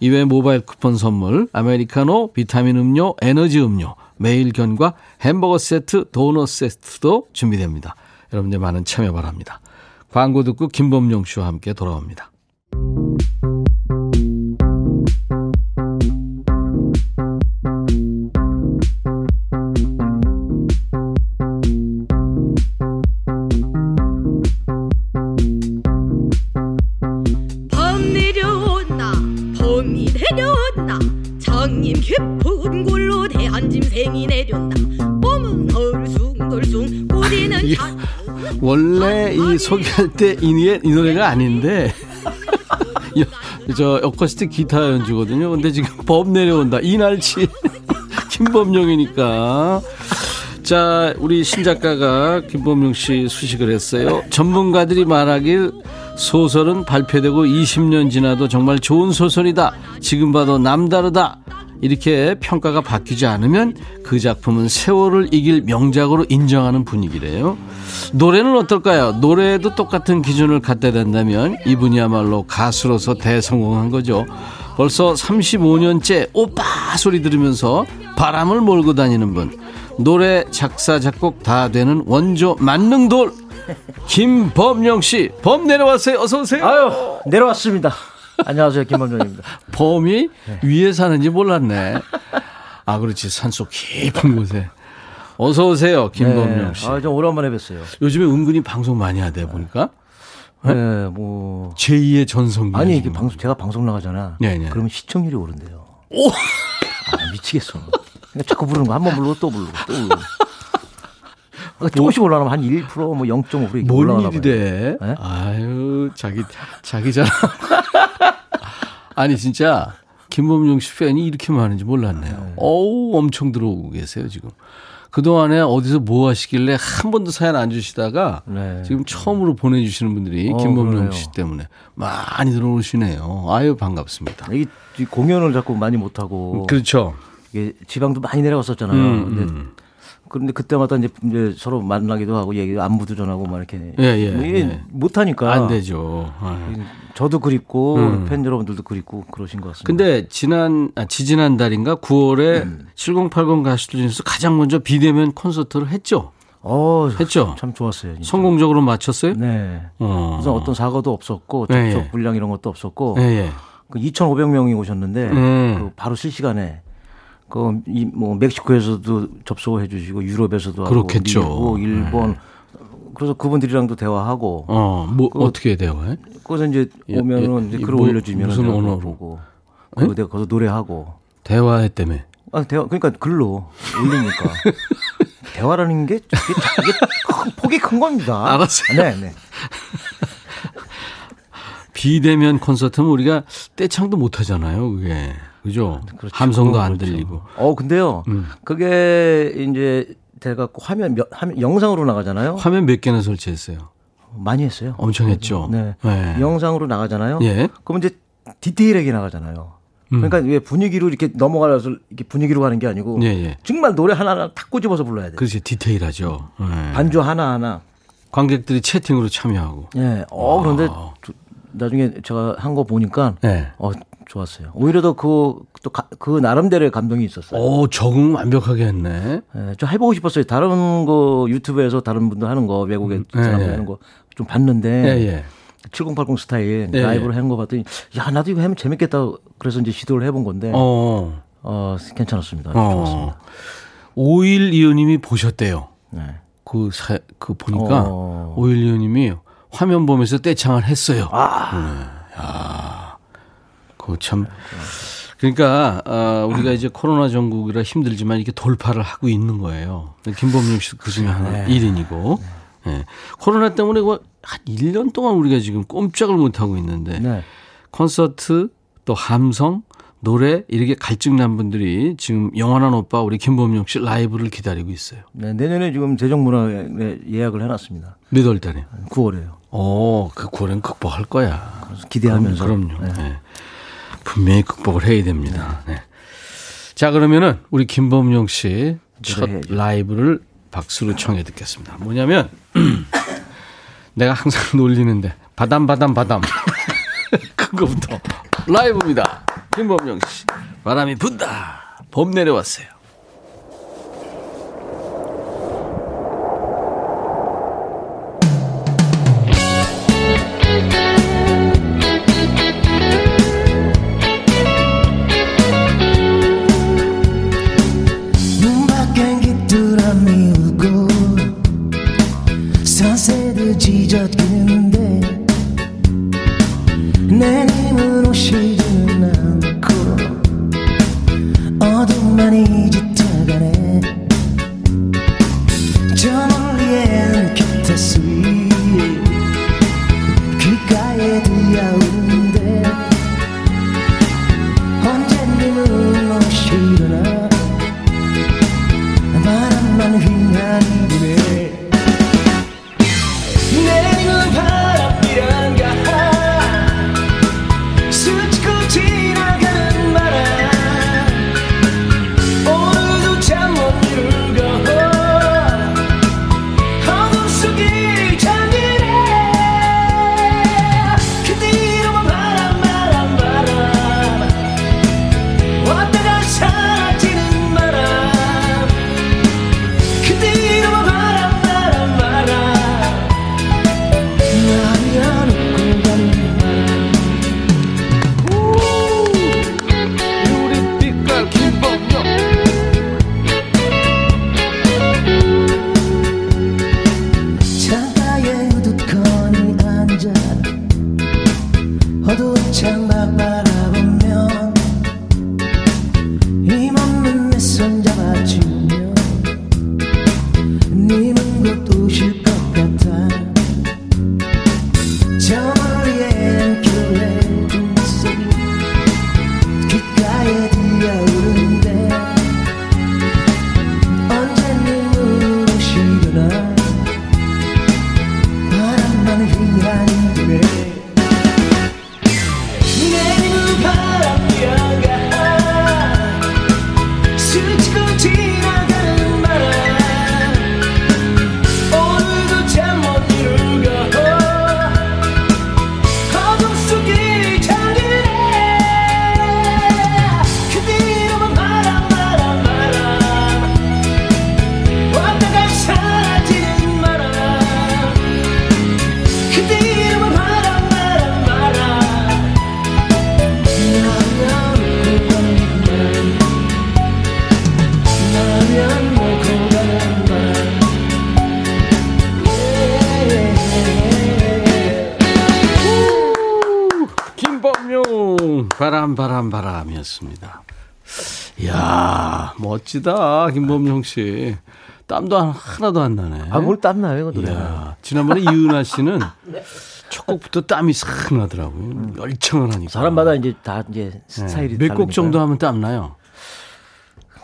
Speaker 1: 이외 모바일 쿠폰 선물, 아메리카노, 비타민 음료, 에너지 음료, 매일 견과, 햄버거 세트, 도넛 세트도 준비됩니다. 여러분들 많은 참여 바랍니다. 광고 듣고 김범용 씨와 함께 돌아옵니다. 소개할 때이 노래가 아닌데 여- 저 어쿠스틱 기타 연주거든요. 근데 지금 법 내려온다. 이날치 김범용이니까. 자, 우리 신작가가 김범용 씨 수식을 했어요. 전문가들이 말하길 소설은 발표되고 20년 지나도 정말 좋은 소설이다. 지금 봐도 남다르다. 이렇게 평가가 바뀌지 않으면 그 작품은 세월을 이길 명작으로 인정하는 분위기래요. 노래는 어떨까요? 노래에도 똑같은 기준을 갖다 된다면 이분이야말로 가수로서 대성공한 거죠. 벌써 35년째 오빠 소리 들으면서 바람을 몰고 다니는 분. 노래 작사 작곡 다 되는 원조 만능돌 김범용 씨. 범 내려왔어요. 어서 오세요.
Speaker 4: 아유 내려왔습니다. 안녕하세요 김범정입니다.
Speaker 1: 범이 위에 사는지 몰랐네. 아, 그렇지. 산속 깊은 곳에. 어서 오세요. 김범용 씨.
Speaker 4: 아좀 오랜만에 뵀어요.
Speaker 1: 요즘에 은근히 방송 많이 하대 보니까.
Speaker 4: 네, 뭐
Speaker 1: 제2의 전성기.
Speaker 4: 아니 이게 방송 제가 방송 나가잖아.
Speaker 1: 네, 네.
Speaker 4: 그러면 시청률이 오른대요. 아, 미치겠어. 그러니까 자꾸 부르는 거 한번 부르고 또 부르고 또 부르고. 그러니까 조금씩 올라가면 한 1%뭐 0.5% 이렇게
Speaker 1: 뭔
Speaker 4: 올라가나
Speaker 1: 일이
Speaker 4: 봐요.
Speaker 1: 돼?
Speaker 4: 네?
Speaker 1: 아유, 자기, 자기 자랑. 아니, 진짜, 김범용 씨 팬이 이렇게 많은지 몰랐네요. 어우, 엄청 들어오고 계세요, 지금. 그동안에 어디서 뭐 하시길래 한 번도 사연 안 주시다가
Speaker 4: 네.
Speaker 1: 지금 처음으로 보내주시는 분들이
Speaker 4: 어,
Speaker 1: 김범용. 씨 때문에 많이 들어오시네요. 아유, 반갑습니다.
Speaker 4: 이 공연을 자꾸 많이 못 하고
Speaker 1: 그렇죠.
Speaker 4: 이게 지방도 많이 내려갔었잖아요.
Speaker 1: 음,
Speaker 4: 근데
Speaker 1: 음.
Speaker 4: 그런데 그때마다 이제, 이제 서로 만나기도 하고 얘기 안부도 전하고 막 이렇게
Speaker 1: 예, 예,
Speaker 4: 뭐
Speaker 1: 예.
Speaker 4: 못 하니까
Speaker 1: 안 되죠. 아유.
Speaker 4: 저도 그립고
Speaker 1: 음.
Speaker 4: 팬 여러분들도 그립고 그러신 것 같습니다.
Speaker 1: 근데 지난 아, 지지난 달인가 9월에
Speaker 4: 음.
Speaker 1: 7080 가수들 중에서 가장 먼저 비대면 콘서트를 했죠.
Speaker 4: 어,
Speaker 1: 했죠?
Speaker 4: 참 좋았어요. 진짜.
Speaker 1: 성공적으로 마쳤어요?
Speaker 4: 네.
Speaker 1: 어.
Speaker 4: 우선 어떤 사고도 없었고
Speaker 1: 예,
Speaker 4: 접촉
Speaker 1: 예.
Speaker 4: 불량 이런 것도 없었고
Speaker 1: 예, 예.
Speaker 4: 그 2,500명이 오셨는데
Speaker 1: 음.
Speaker 4: 그 바로 실시간에 그이뭐 멕시코에서도 접속을 해주시고 유럽에서도 하고
Speaker 1: 그렇겠죠.
Speaker 4: 미국, 일본 그래서 그분들이랑도 대화하고
Speaker 1: 어, 뭐
Speaker 4: 그-
Speaker 1: 어떻게 대화해?
Speaker 4: 거기서 이제
Speaker 1: 예,
Speaker 4: 오면은
Speaker 1: 예,
Speaker 4: 이제 이글
Speaker 1: 뭐-
Speaker 4: 올려주면
Speaker 1: 무슨 언어로?
Speaker 4: 보고 그리고 내가 거기서 노래하고
Speaker 1: 대화했다며.
Speaker 4: 아 대화 그러니까 글로 올리니까 대화라는 게 이게, 이게 큰- 폭이 큰 겁니다.
Speaker 1: 알았어요.
Speaker 4: 네, 네.
Speaker 1: 비대면 콘서트는 우리가 떼창도 못 하잖아요, 그게. 그죠?
Speaker 4: 그렇죠.
Speaker 1: 함성도 안
Speaker 4: 그렇죠.
Speaker 1: 들리고.
Speaker 4: 어 근데요
Speaker 1: 음.
Speaker 4: 그게 이제 돼갖고 화면 몇- 화면 영상으로 나가잖아요.
Speaker 1: 화면 몇 개나 설치했어요?
Speaker 4: 많이 했어요.
Speaker 1: 엄청 했죠.
Speaker 4: 네.
Speaker 1: 네.
Speaker 4: 영상으로 나가잖아요.
Speaker 1: 예.
Speaker 4: 그러면 이제 디테일하게 나가잖아요.
Speaker 1: 음.
Speaker 4: 그러니까 왜 분위기로 이렇게 넘어가서 이렇게 분위기로 가는 게 아니고
Speaker 1: 예, 예.
Speaker 4: 정말 노래 하나하나 탁 꼬집어서 불러야 돼.
Speaker 1: 그렇지, 디테일하죠. 예.
Speaker 4: 반주 하나하나.
Speaker 1: 관객들이 채팅으로 참여하고.
Speaker 4: 예. 어 그런데
Speaker 1: 아.
Speaker 4: 저- 나중에 제가 한 거 보니까
Speaker 1: 예.
Speaker 4: 어 좋았어요. 오히려 더그또그 나름대로의 감동이 있었어요.
Speaker 1: 오, 적응 완벽하게 했네.
Speaker 4: 예, 좀 해보고 싶었어요. 다른 거 유튜브에서 다른 분들 하는 거 외국의
Speaker 1: 예,
Speaker 4: 사람들
Speaker 1: 예.
Speaker 4: 하는 거 좀 봤는데
Speaker 1: 예, 예.
Speaker 4: 7080 스타일
Speaker 1: 예,
Speaker 4: 라이브로 한거 봤더니 야 나도 이거 하면 재밌겠다. 그래서 이제 시도를 해본 건데 어,
Speaker 1: 어.
Speaker 4: 괜찮았습니다.
Speaker 1: 어.
Speaker 4: 좋았습니다.
Speaker 1: 오일 이호님이 보셨대요.
Speaker 4: 네.
Speaker 1: 그, 사, 그 보니까
Speaker 4: 어.
Speaker 1: 오일 이호님이 화면 보면서 떼창을 했어요.
Speaker 4: 아.
Speaker 1: 네. 야, 그 참. 그러니까 아, 우리가 이제 코로나 전국이라 힘들지만 이렇게 돌파를 하고 있는 거예요. 김범용 씨도 그 중에 하나 일인이고. 네. 코로나 때문에 그한 1년 동안 우리가 지금 꼼짝을 못 하고 있는데
Speaker 4: 네.
Speaker 1: 콘서트 또 함성 노래 이렇게 갈증 난 분들이 지금 영원한 오빠 우리 김범용 씨 라이브를 기다리고 있어요.
Speaker 4: 네, 내년에 지금 대정문화에 예약을 해놨습니다.
Speaker 1: 몇월 달에?
Speaker 4: 9월에요.
Speaker 1: 오, 그 고ren 극복할 거야.
Speaker 4: 기대하면서.
Speaker 1: 그럼요.
Speaker 4: 네.
Speaker 1: 네. 분명히 극복을 해야 됩니다. 네. 자, 그러면은 우리 김범용 씨 첫. 라이브를 박수로 청해 듣겠습니다. 뭐냐면 내가 항상 놀리는데 바담 바담 바담 그거부터 라이브입니다. 김범용 씨 바람이 분다 봄 내려왔어요.
Speaker 5: 어두운 창만 바라보면
Speaker 1: 멋지다 김범용 씨. 땀도 한- 하나도 안 나네.
Speaker 4: 아, 뭘 땀나요, 이거 노래.
Speaker 1: 이야, 지난번에 이은하 씨는 첫 곡부터 땀이 싹 나더라고요. 열창을 하니까.
Speaker 4: 사람마다 이제 다 이제
Speaker 1: 네.
Speaker 4: 스타일이
Speaker 1: 몇곡
Speaker 4: 다르니까요.
Speaker 1: 정도 하면 땀 나요?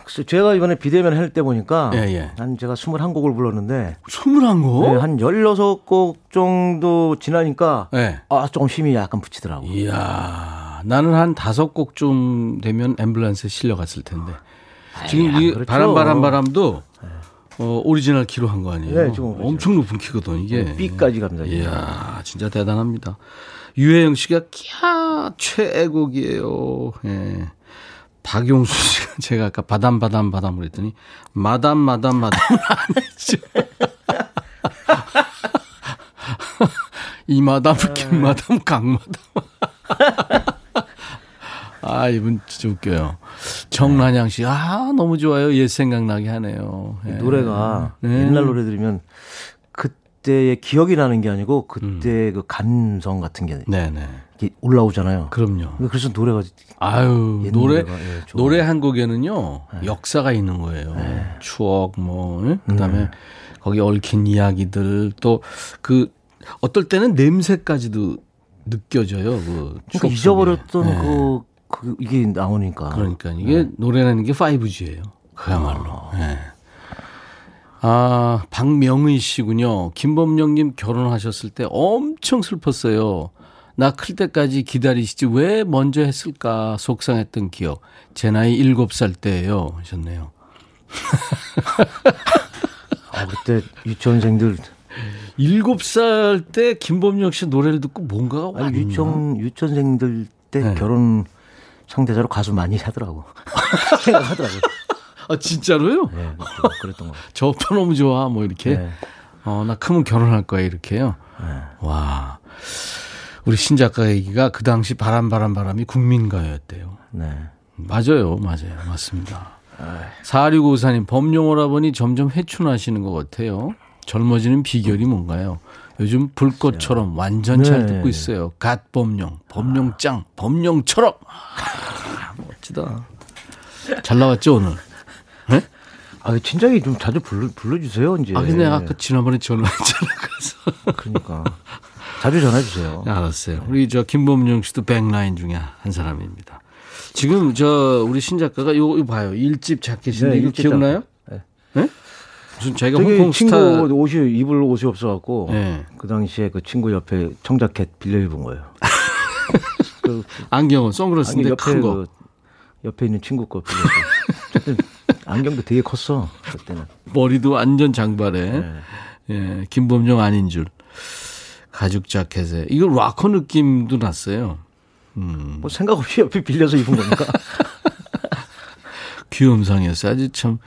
Speaker 4: 글쎄, 제가 이번에 비대면 할 때 보니까
Speaker 1: 예, 예.
Speaker 4: 한 제가 21곡을 불렀는데
Speaker 1: 21곡?
Speaker 4: 네, 한 16곡 정도 지나니까
Speaker 1: 네.
Speaker 4: 아, 조금 힘이 약간 붙이더라고.
Speaker 1: 이야, 나는 한 다섯 곡쯤 되면 앰뷸런스에 실려 갔을 텐데. 지금 안이
Speaker 4: 그렇죠.
Speaker 1: 바람 바람 바람도 어, original key로 한 거 아니에요?
Speaker 4: 네, 지금 오리지널.
Speaker 1: 엄청 높은 key거든 이게.
Speaker 4: B까지 갑니다.
Speaker 1: 이야, 진짜 대단합니다. 유혜영 씨가 캬 최애곡이에요. 예. 박용수 씨가 제가 아까 바담 바담 바담 그랬더니 마담 마담 마담 아니죠. 이 마담 김 마담 강 마담. 아 이분 진짜 웃겨요. 정란양 씨, 아 너무 좋아요. 옛 생각나게 하네요. 예.
Speaker 4: 노래가
Speaker 1: 네.
Speaker 4: 옛날 노래 들으면 그때의 기억이 나는 게 아니고 그때 그 감성 같은 게
Speaker 1: 음. 네네.
Speaker 4: 이렇게 올라오잖아요.
Speaker 1: 그럼요.
Speaker 4: 그래서 노래가
Speaker 1: 아유
Speaker 4: 옛
Speaker 1: 노래
Speaker 4: 노래가, 예.
Speaker 1: 노래 한 곡에는요 역사가 있는 거예요. 추억 뭐 응? 그다음에 거기 얽힌 이야기들 또 그 어떨 때는 냄새까지도 느껴져요. 그
Speaker 4: 그러니까. 잊어버렸던
Speaker 1: 네.
Speaker 4: 그, 그 이게 나오니까.
Speaker 1: 그러니까 이게 노래라는 게 5G예요. 그야말로. 예. 아, 박명의 씨군요. 김범령님 결혼하셨을 때 엄청 슬펐어요. 나 클 때까지 기다리시지 왜 먼저 했을까 속상했던 기억. 제 나이 7살 때예요. 하셨네요.
Speaker 4: 아, 그때 유치원생들
Speaker 1: 7살 때 김범령 씨 노래를 듣고 뭔가가
Speaker 4: 아니? 유치원 유치원생들 때
Speaker 1: 네.
Speaker 4: 결혼 상대자로 가수 많이 하더라고. 생각하더라고.
Speaker 1: 아, 진짜로요?
Speaker 4: 네, 그랬던 거.
Speaker 1: 저 오빠 너무 좋아. 뭐 이렇게.
Speaker 4: 네.
Speaker 1: 어, 나 크면 결혼할 거야. 이렇게요. 와. 우리 신작가 얘기가 그 당시 바람 바람 바람이 국민가요였대요.
Speaker 4: 네.
Speaker 1: 맞아요. 맞아요. 맞습니다. 4654님, 범용오라버니 점점 회춘하시는 것 같아요. 젊어지는 비결이 뭔가요? 요즘 불꽃처럼 완전 잘
Speaker 4: 네.
Speaker 1: 듣고 있어요. 갓 범용, 범용짱, 범용처럼. 아, 멋지다. 잘 나왔죠, 오늘?
Speaker 4: 아, 진작에 좀 자주 불러, 불러주세요, 이제.
Speaker 1: 아, 근데 아까 지난번에 전화했잖아. 그래서.
Speaker 4: 그러니까. 자주 전화주세요.
Speaker 1: 네, 알았어요. 우리 저 김범용 씨도 백라인 중에 한 사람입니다. 지금 저 우리 신 작가가 요, 요 봐요. 일집 자켓인데
Speaker 4: 네,
Speaker 1: 이거 기억나요?
Speaker 4: 자켓.
Speaker 1: 네? 무슨 자기가 홍콩
Speaker 4: 친구
Speaker 1: 스타
Speaker 4: 옷이 입을 옷이 없어갖고
Speaker 1: 네.
Speaker 4: 그 당시에 그 친구 옆에 청자켓 빌려 입은 거예요. 그
Speaker 1: 안경은 선글라스인데
Speaker 4: 아니,
Speaker 1: 큰 거.
Speaker 4: 그 옆에 있는 친구 거 빌려. 안경도 되게 컸어 그때는.
Speaker 1: 머리도 완전 장발에.
Speaker 4: 네.
Speaker 1: 예, 김범용 아닌 줄. 가죽 자켓에. 이거 락커 느낌도 났어요.
Speaker 4: 뭐 생각 없이 옆에 빌려서 입은 거니까.
Speaker 1: 귀염상이었어요. 아주 참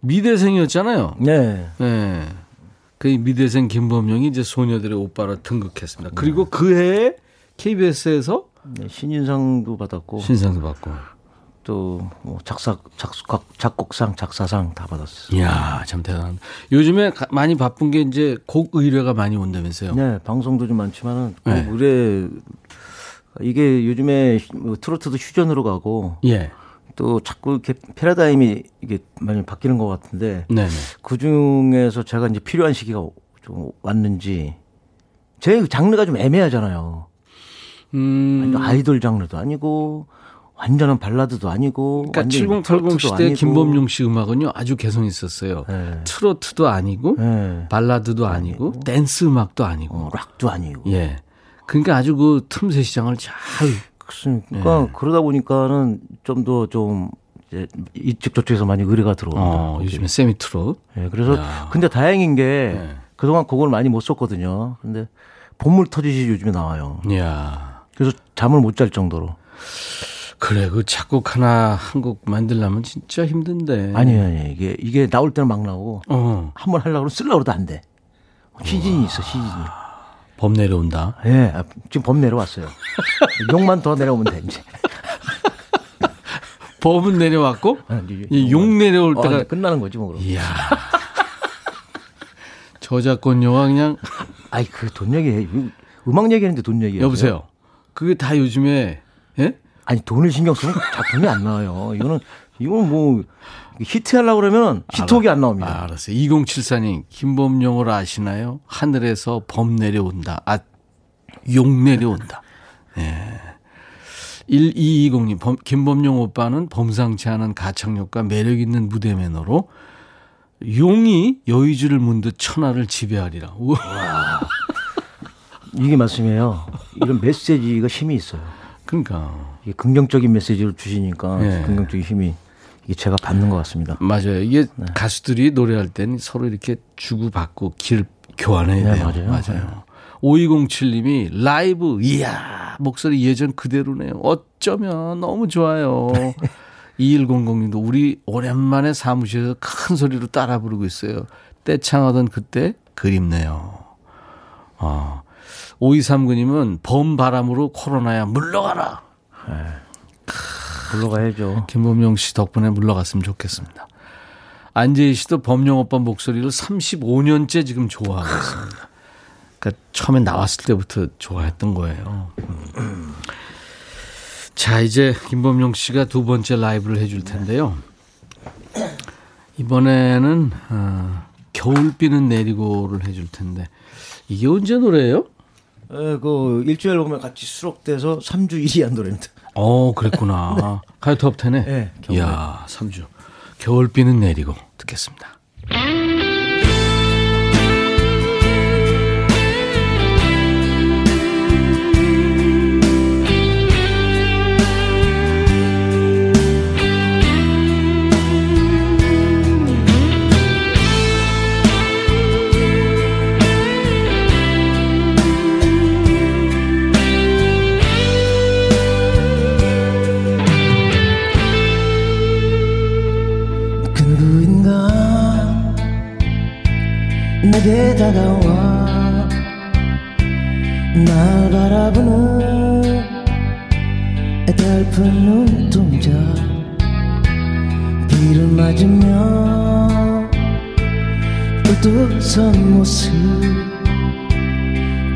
Speaker 1: 미대생이었잖아요.
Speaker 4: 네.
Speaker 1: 예. 그 미대생 김범용이 이제 소녀들의 오빠로 등극했습니다. 그리고 그 해에 KBS에서
Speaker 4: 네, 신인상도 받았고
Speaker 1: 신상도 받고.
Speaker 4: 또뭐 작사 작곡 작곡상 작사상 다 받았어요.
Speaker 1: 이야, 참 대단합니다. 요즘에 가- 많이 바쁜 게 이제 곡 의뢰가 많이 온다면서요.
Speaker 4: 네, 방송도 좀 많지만은 그
Speaker 1: 네.
Speaker 4: 의뢰 이게 요즘에 뭐 트로트도 퓨전으로 가고
Speaker 1: 예.
Speaker 4: 또 자꾸 이렇게 패러다임이 이게 많이 바뀌는 것 같은데
Speaker 1: 네네.
Speaker 4: 그 중에서 제가 이제 필요한 시기가 좀 왔는지 제 장르가 좀 애매하잖아요.
Speaker 1: 음.
Speaker 4: 아이돌 장르도 아니고 완전한 발라드도 아니고
Speaker 1: 그러니까
Speaker 4: 완전
Speaker 1: 7080
Speaker 4: 트로트도
Speaker 1: 시대
Speaker 4: 아니고.
Speaker 1: 김범용 씨 음악은요 아주 개성 있었어요.
Speaker 4: 네.
Speaker 1: 트로트도 아니고
Speaker 4: 네.
Speaker 1: 발라드도 아니고 댄스 음악도 아니고.
Speaker 4: 어, 락도 아니고.
Speaker 1: 예. 그러니까 아주 그 틈새 시장을 잘
Speaker 4: 그러니까
Speaker 1: 네.
Speaker 4: 그러다 보니까는 좀더좀 이제 이쪽 저쪽에서 많이 의뢰가 들어옵니다.
Speaker 1: 어. 요즘에 세미 트롯.
Speaker 4: 예, 그래서
Speaker 1: 야.
Speaker 4: 근데 다행인 게
Speaker 1: 네.
Speaker 4: 그동안 그걸 많이 못 썼거든요. 근데 본물 터지시 요즘에 나와요.
Speaker 1: 이야.
Speaker 4: 그래서 잠을 못 잘 정도로.
Speaker 1: 그래, 그 작곡 하나 한 곡 만들려면 진짜 힘든데.
Speaker 4: 아니에요, 아니 이게 이게 나올 때는 막 나오고
Speaker 1: 어,
Speaker 4: 한번 하려고 쓰려고 해도 안 돼. 시즌이 있어, 시즌이.
Speaker 1: 범 내려온다.
Speaker 4: 예, 아, 지금 범 내려왔어요. 욕만 더 내려오면 돼, 이제.
Speaker 1: 범은 내려왔고,
Speaker 4: 아,
Speaker 1: 욕 내려올
Speaker 4: 어,
Speaker 1: 때가,
Speaker 4: 이제 끝나는 거지, 뭐, 그럼.
Speaker 1: 이야. 저작권료가 그냥,
Speaker 4: 아이, 그 돈 얘기해. 음악 얘기하는데 돈 얘기해.
Speaker 1: 여보세요. 그게 다 요즘에, 예?
Speaker 4: 아니, 돈을 신경 쓰면 작품이 안 나와요. 이거는, 이거는 뭐, 히트 하려고 그러면 히트곡이 안 나옵니다.
Speaker 1: 아, 알았어요. 2074님, 김범용을 아시나요? 하늘에서 범 내려온다. 아, 욕 내려온다. 예. 1220님, 범, 김범용 오빠는 범상치 않은 가창력과 매력 있는 무대 매너로 용이 여의주를 문듯 천하를 지배하리라. 우와.
Speaker 4: 이게 말씀이에요. 이런 메시지가 힘이 있어요.
Speaker 1: 그러니까.
Speaker 4: 이게 긍정적인 메시지를 주시니까
Speaker 1: 예.
Speaker 4: 긍정적인 힘이 이게 제가 받는 것 같습니다.
Speaker 1: 맞아요. 이게
Speaker 4: 네.
Speaker 1: 가수들이 노래할 때는 서로 이렇게 주고받고 길 교환해야
Speaker 4: 네,
Speaker 1: 돼요.
Speaker 4: 맞아요.
Speaker 1: 맞아요. 5207님이 라이브, 이야, 목소리 예전 그대로네요. 어쩌면 너무 좋아요. 2100님도 우리 오랜만에 사무실에서 큰 소리로 따라 부르고 있어요. 떼창하던 그때 그립네요. 아. 5239님은 범 바람으로 코로나야 물러가라.
Speaker 4: 불러가야죠.
Speaker 1: 김범용 씨 덕분에 물러갔으면 좋겠습니다. 안재희 씨도 범용 오빠 목소리를 35년째 지금 좋아하고 있습니다. 그러니까 처음에 나왔을 때부터 좋아했던 거예요. 음. 자, 이제 김범용 씨가 두 번째 라이브를 해줄 텐데요. 이번에는 어, 겨울비는 내리고를 해줄 텐데 이게 언제 노래예요?
Speaker 4: 예, 그 일주일 보면 같이 수록돼서 3주 1위 한 노래입니다.
Speaker 1: 어, 그랬구나. 가요톱 10에?
Speaker 4: 네, 겨울에.
Speaker 1: 이야, 3주. 겨울비는 내리고 듣겠습니다.
Speaker 5: 내게 다가와. 날 바라보는 애달픈 눈동자. 비를 맞으며 울뚝선 모습.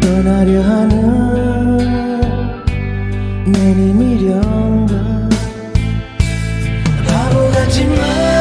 Speaker 5: 떠나려 하는 내니 미련가. 바보 같지만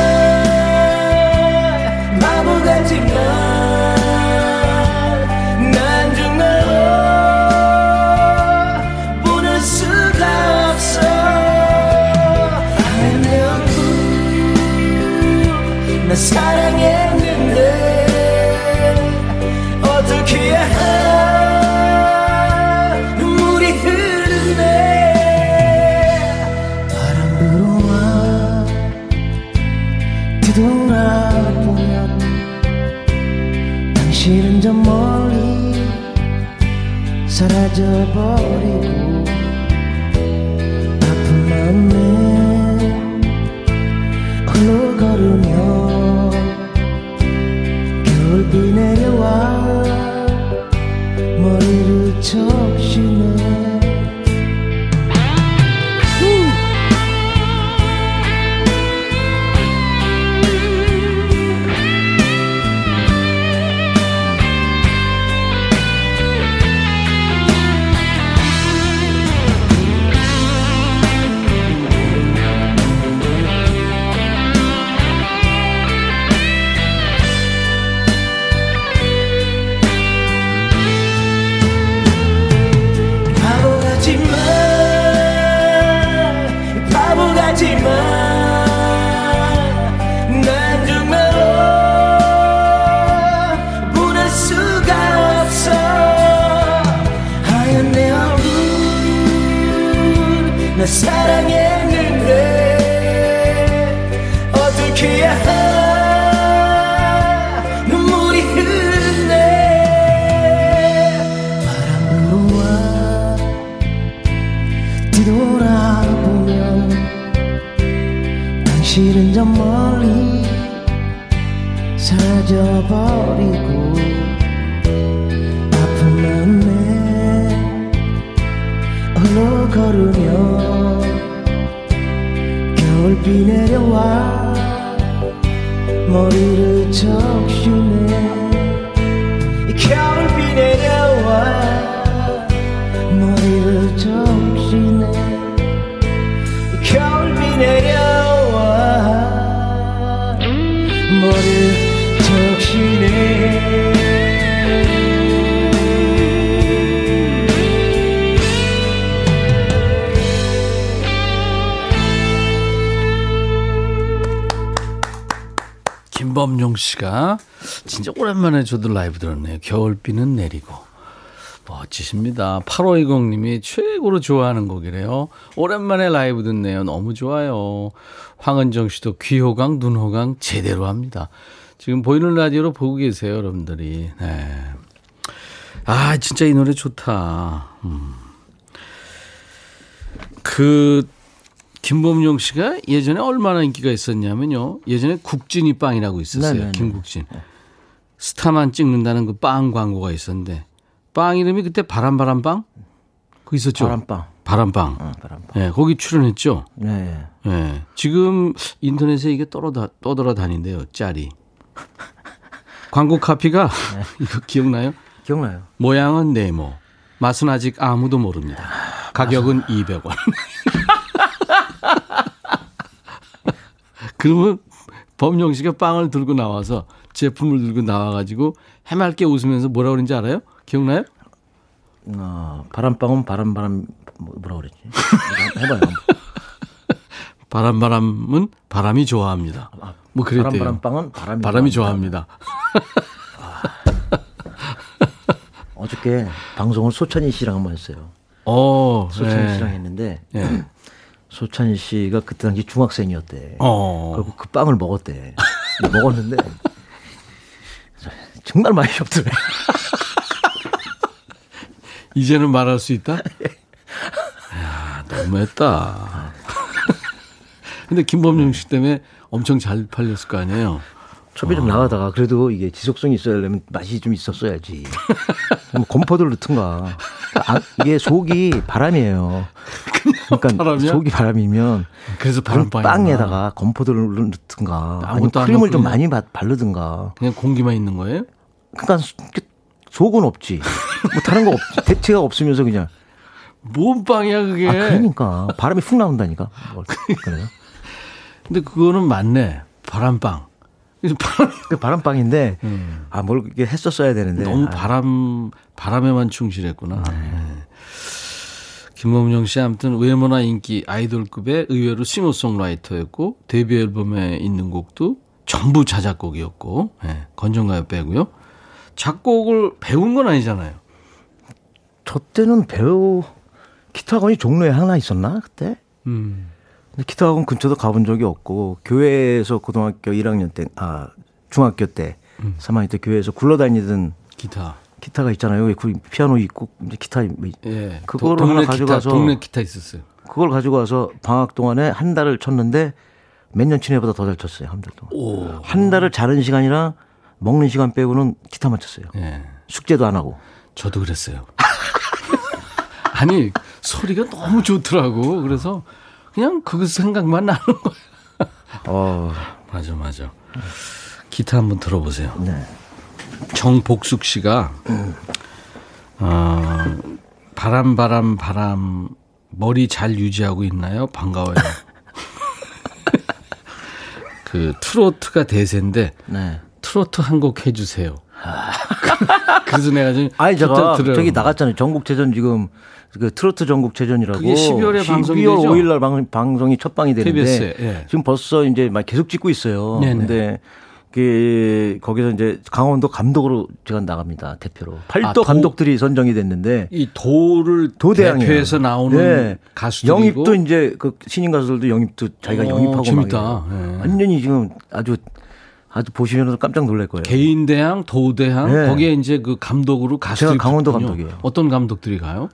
Speaker 1: 씨가 진짜 오랜만에 저도 라이브 들었네요. 겨울비는 내리고. 멋지십니다. 8520님이 최고로 좋아하는 곡이래요. 오랜만에 라이브 듣네요. 너무 좋아요. 황은정 씨도 귀호강, 눈호강 제대로 합니다. 지금 보이는 라디오로 보고 계세요, 여러분들이. 네. 아, 진짜 이 노래 좋다. 음. 그, 김범용 씨가 예전에 얼마나 인기가 있었냐면요. 예전에 국진이 빵이라고 있었어요.
Speaker 4: 네네네.
Speaker 1: 김국진. 스타만 찍는다는 그 빵 광고가 있었는데 빵 이름이 그때 바람바람빵? 그 있었죠.
Speaker 4: 바람빵.
Speaker 1: 바람빵.
Speaker 4: 어, 바람빵.
Speaker 1: 예, 거기 출연했죠.
Speaker 4: 네.
Speaker 1: 예. 지금 인터넷에 이게 떠돌아, 떠돌아다닌대요. 짤이. 광고 카피가 이거 기억나요?
Speaker 4: 기억나요?
Speaker 1: 모양은 네모. 맛은 아직 아무도 모릅니다. 가격은 200원. 그러면 범용 씨가 빵을 들고 나와서 제품을 들고 나와가지고 해맑게 웃으면서 뭐라 그런지 알아요? 기억나요?
Speaker 4: 어, 바람빵은 바람 바람 뭐- 뭐라 그랬지? 해봐요.
Speaker 1: 바람바람은 바람이 좋아합니다. 뭐
Speaker 4: 바람
Speaker 1: 그랬대요.
Speaker 4: 바람빵은 바람이
Speaker 1: 바람이
Speaker 4: 좋아합니다.
Speaker 1: 좋아합니다.
Speaker 4: 어저께 방송을 소찬희 씨랑 한번 했어요.
Speaker 1: 어,
Speaker 4: 소찬희
Speaker 1: 네.
Speaker 4: 씨랑 했는데
Speaker 1: 예.
Speaker 4: 소찬희 씨가 그때 당시 중학생이었대.
Speaker 1: 어.
Speaker 4: 그리고 그 빵을 먹었대. 먹었는데 정말 맛이 없더래.
Speaker 1: 이제는 말할 수 있다? 야, 너무했다. 근데 김범용 씨 때문에 엄청 잘 팔렸을 거 아니에요?
Speaker 4: 첩이 좀 나가다가 그래도 이게 지속성이 있어야려면 맛이 좀 있었어야지. 뭐 건포도를 넣든가. 아, 이게 속이 바람이에요. 그러니까
Speaker 1: 바람이야?
Speaker 4: 속이 바람이면
Speaker 1: 그래서 바람빵이
Speaker 4: 빵에다가 건포도를 넣든가 아니면 크림을 좀 많이 바- 바르든가.
Speaker 1: 그냥 공기만 있는 거예요?
Speaker 4: 그러니까 속은 없지. 뭐 다른 거 없지. 대체가 없으면서 그냥.
Speaker 1: 뭔 빵이야 그게?
Speaker 4: 아, 그러니까 바람이 훅 나온다니까. 뭐, 그래요?
Speaker 1: 근데 그거는 맞네. 바람빵. 바람,
Speaker 4: 그 바람빵인데 아뭘 이렇게 했었어야 되는데
Speaker 1: 너무
Speaker 4: 아,
Speaker 1: 바람 바람에만 충실했구나. 네. 김범용 씨 아무튼 외모나 인기 아이돌급의 의외로 싱어송라이터였고 데뷔 앨범에 있는 곡도 전부 자작곡이었고 네. 건전가요 빼고요. 작곡을 배운 건 아니잖아요.
Speaker 4: 저 때는 배우 기타 학원이 종로에 하나 있었나 그때?
Speaker 1: 음.
Speaker 4: 기타 학원 근처도 가본 적이 없고 교회에서 고등학교 1학년 때, 아 중학교 때,
Speaker 1: 음.
Speaker 4: 3학년 때 교회에서 굴러다니던
Speaker 1: 기타.
Speaker 4: 기타가 있잖아요. 여기 그 피아노 있고 이제 기타 뭐
Speaker 1: 예.
Speaker 4: 그거를
Speaker 1: 도-
Speaker 4: 하나
Speaker 1: 기타,
Speaker 4: 가져가서
Speaker 1: 동네 기타 있었어요.
Speaker 4: 그걸 가지고 와서 방학 동안에 한 달을 쳤는데 몇 년 친 애보다 더 잘 쳤어요 한 달 동안.
Speaker 1: 오.
Speaker 4: 한 달을 자는 시간이랑 먹는 시간 빼고는 기타만 쳤어요.
Speaker 1: 예.
Speaker 4: 숙제도 안 하고.
Speaker 1: 저도 그랬어요. 아니 소리가 너무 좋더라고. 그래서 그냥 그 생각만 나는 거야.
Speaker 4: 어,
Speaker 1: 맞아 맞아. 기타 한번 들어보세요.
Speaker 4: 네.
Speaker 1: 정복숙 씨가 어, 바람 바람 바람 머리 잘 유지하고 있나요? 반가워요. 그 트로트가 대세인데
Speaker 4: 네.
Speaker 1: 트로트 한 곡 해주세요. 그래서 내가 지금
Speaker 4: 아니 제가. 저기 나갔잖아요. 전국체전 지금 그 트로트 전국체전이라고
Speaker 1: 그게 12월에 방송이
Speaker 4: 12월
Speaker 1: 되죠?
Speaker 4: 5일 날 방, 방송이 첫 방이 되는데
Speaker 1: KBS 에, 예.
Speaker 4: 지금 벌써 이제 막 계속 찍고 있어요.
Speaker 1: 네네.
Speaker 4: 근데 그 거기서 이제 강원도 감독으로 제가 나갑니다 대표로 팔도
Speaker 1: 아, 도-
Speaker 4: 감독들이 선정이 됐는데
Speaker 1: 이 도를
Speaker 4: 도대항이에요.
Speaker 1: 대표해서 나오는
Speaker 4: 네.
Speaker 1: 가수들이고
Speaker 4: 영입도 이제 그 신인 가수들도 영입도 자기가
Speaker 1: 어,
Speaker 4: 영입하고
Speaker 1: 재밌다. 예.
Speaker 4: 완전히 지금 아주 아주 보시면서 깜짝 놀랄 거예요.
Speaker 1: 개인 대항, 도대항
Speaker 4: 네.
Speaker 1: 거기에 이제 그 감독으로 가수들이
Speaker 4: 제가 강원도
Speaker 1: 붙군요.
Speaker 4: 감독이에요.
Speaker 1: 어떤 감독들이 가요?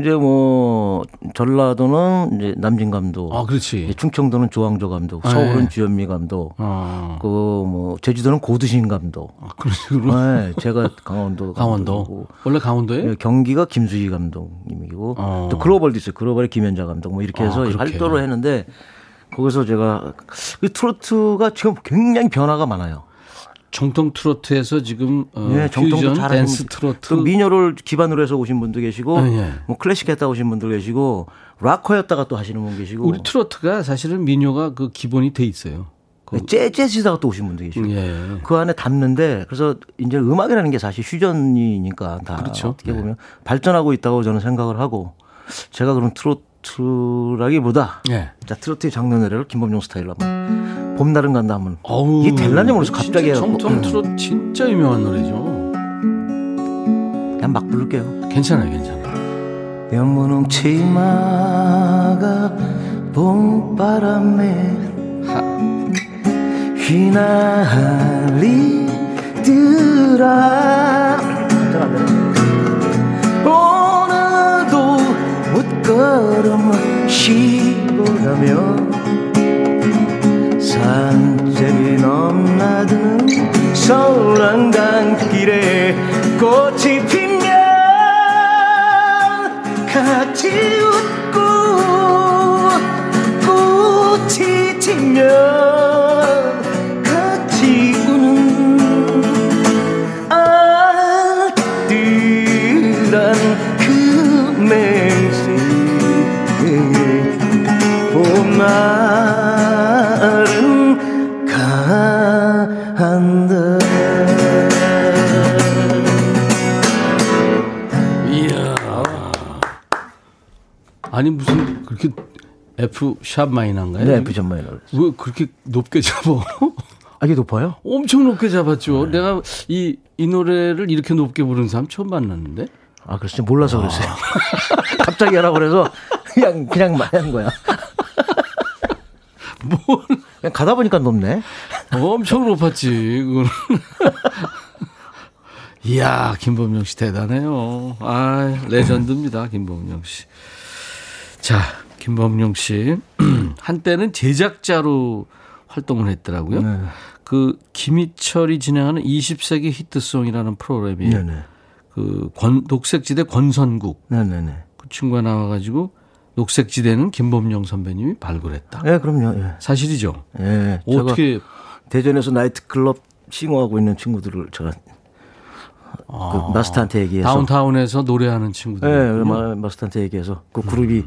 Speaker 4: 이제 뭐 전라도는 이제 남진 감독,
Speaker 1: 아, 그렇지.
Speaker 4: 충청도는 조항조 감독,
Speaker 1: 네.
Speaker 4: 서울은 주현미 감독,
Speaker 1: 어.
Speaker 4: 그뭐 제주도는 고두신 감독.
Speaker 1: 아, 그런 식으로
Speaker 4: 네, 제가 강원도
Speaker 1: 강원도. 원래 강원도에?
Speaker 4: 예, 경기가 김수희 감독님이고
Speaker 1: 어.
Speaker 4: 또 글로벌도 있어요. 글로벌의 김현자 감독 뭐 이렇게
Speaker 1: 아,
Speaker 4: 해서
Speaker 1: 그렇게.
Speaker 4: 활동을 했는데 거기서 제가 그 트로트가 지금 굉장히 변화가 많아요.
Speaker 1: 정통 트로트에서 지금 어,
Speaker 4: 예,
Speaker 1: 퓨전,
Speaker 4: 잘하시는
Speaker 1: 댄스
Speaker 4: 분-
Speaker 1: 트로트
Speaker 4: 또 민요를 기반으로 해서 오신 분도 계시고
Speaker 1: 아, 예.
Speaker 4: 뭐 클래식 했다 오신 분도 계시고 락커였다가 또 하시는 분 계시고
Speaker 1: 우리 트로트가 사실은 민요가 그 기본이 돼 있어요. 그,
Speaker 4: 재즈다가 또 오신 분도 계시고
Speaker 1: 예.
Speaker 4: 그 안에 담는데 그래서 이제 음악이라는 게 사실 퓨전이니까 다
Speaker 1: 그렇죠.
Speaker 4: 어떻게
Speaker 1: 네.
Speaker 4: 보면 발전하고 있다고 저는 생각을 하고 제가 그런 트로트라기보다
Speaker 1: 예.
Speaker 4: 자 트로트의 장르 노래를 김범용 스타일로 한번 봄날은 간다 하면
Speaker 1: 어우,
Speaker 4: 이게 될라냐 모르겠어 갑자기
Speaker 1: 진짜
Speaker 4: 해갖고.
Speaker 1: 정통 트로트 진짜 유명한 노래죠.
Speaker 4: 그냥 막 부를게요.
Speaker 1: 괜찮아요, 괜찮아요.
Speaker 4: 연분홍 치마가 봄바람에 휘날리더라 오늘도 옷걸음을 쉬고 가며 산책이 넘나드는 서울 한강길에 꽃이 피면 같이 웃고 꽃이 지면
Speaker 1: 아니 무슨 그렇게 F 샵 마이너인가요?
Speaker 4: 네, F 마이너.
Speaker 1: 왜 그렇게 높게 잡아?
Speaker 4: 아, 이게 높아요?
Speaker 1: 엄청 높게 잡았죠. 내가 이, 이 노래를 이렇게 높게 부르는 사람 처음 만났는데.
Speaker 4: 아, 글쎄 몰라서 그랬어요. 갑자기 하라고 그래서 그냥 그냥 많이 한 거야.
Speaker 1: 뭘
Speaker 4: 그냥 가다 보니까 높네.
Speaker 1: 엄청 높았지. 그거는. 이야, 김범용 씨 대단해요. 아, 레전드입니다, 김범용 씨. 자, 김범용 씨. 한때는 제작자로 활동을 했더라고요.
Speaker 4: 네.
Speaker 1: 그 김희철이 진행하는 20세기 히트송이라는 프로그램이
Speaker 4: 네 네.
Speaker 1: 그 권, 녹색지대 권선국
Speaker 4: 네네네.
Speaker 1: 그 친구가 나와가지고 녹색지대는 김범용 선배님이 발굴했다.
Speaker 4: 예, 그럼요. 예.
Speaker 1: 사실이죠.
Speaker 4: 예.
Speaker 1: 어떻게
Speaker 4: 대전에서 나이트클럽 싱어하고 있는 친구들을 제가 그 마스터한테 얘기해서
Speaker 1: 아. 다운타운에서 노래하는 친구들.
Speaker 4: 예, 마- 마스터한테 얘기해서 그 그룹이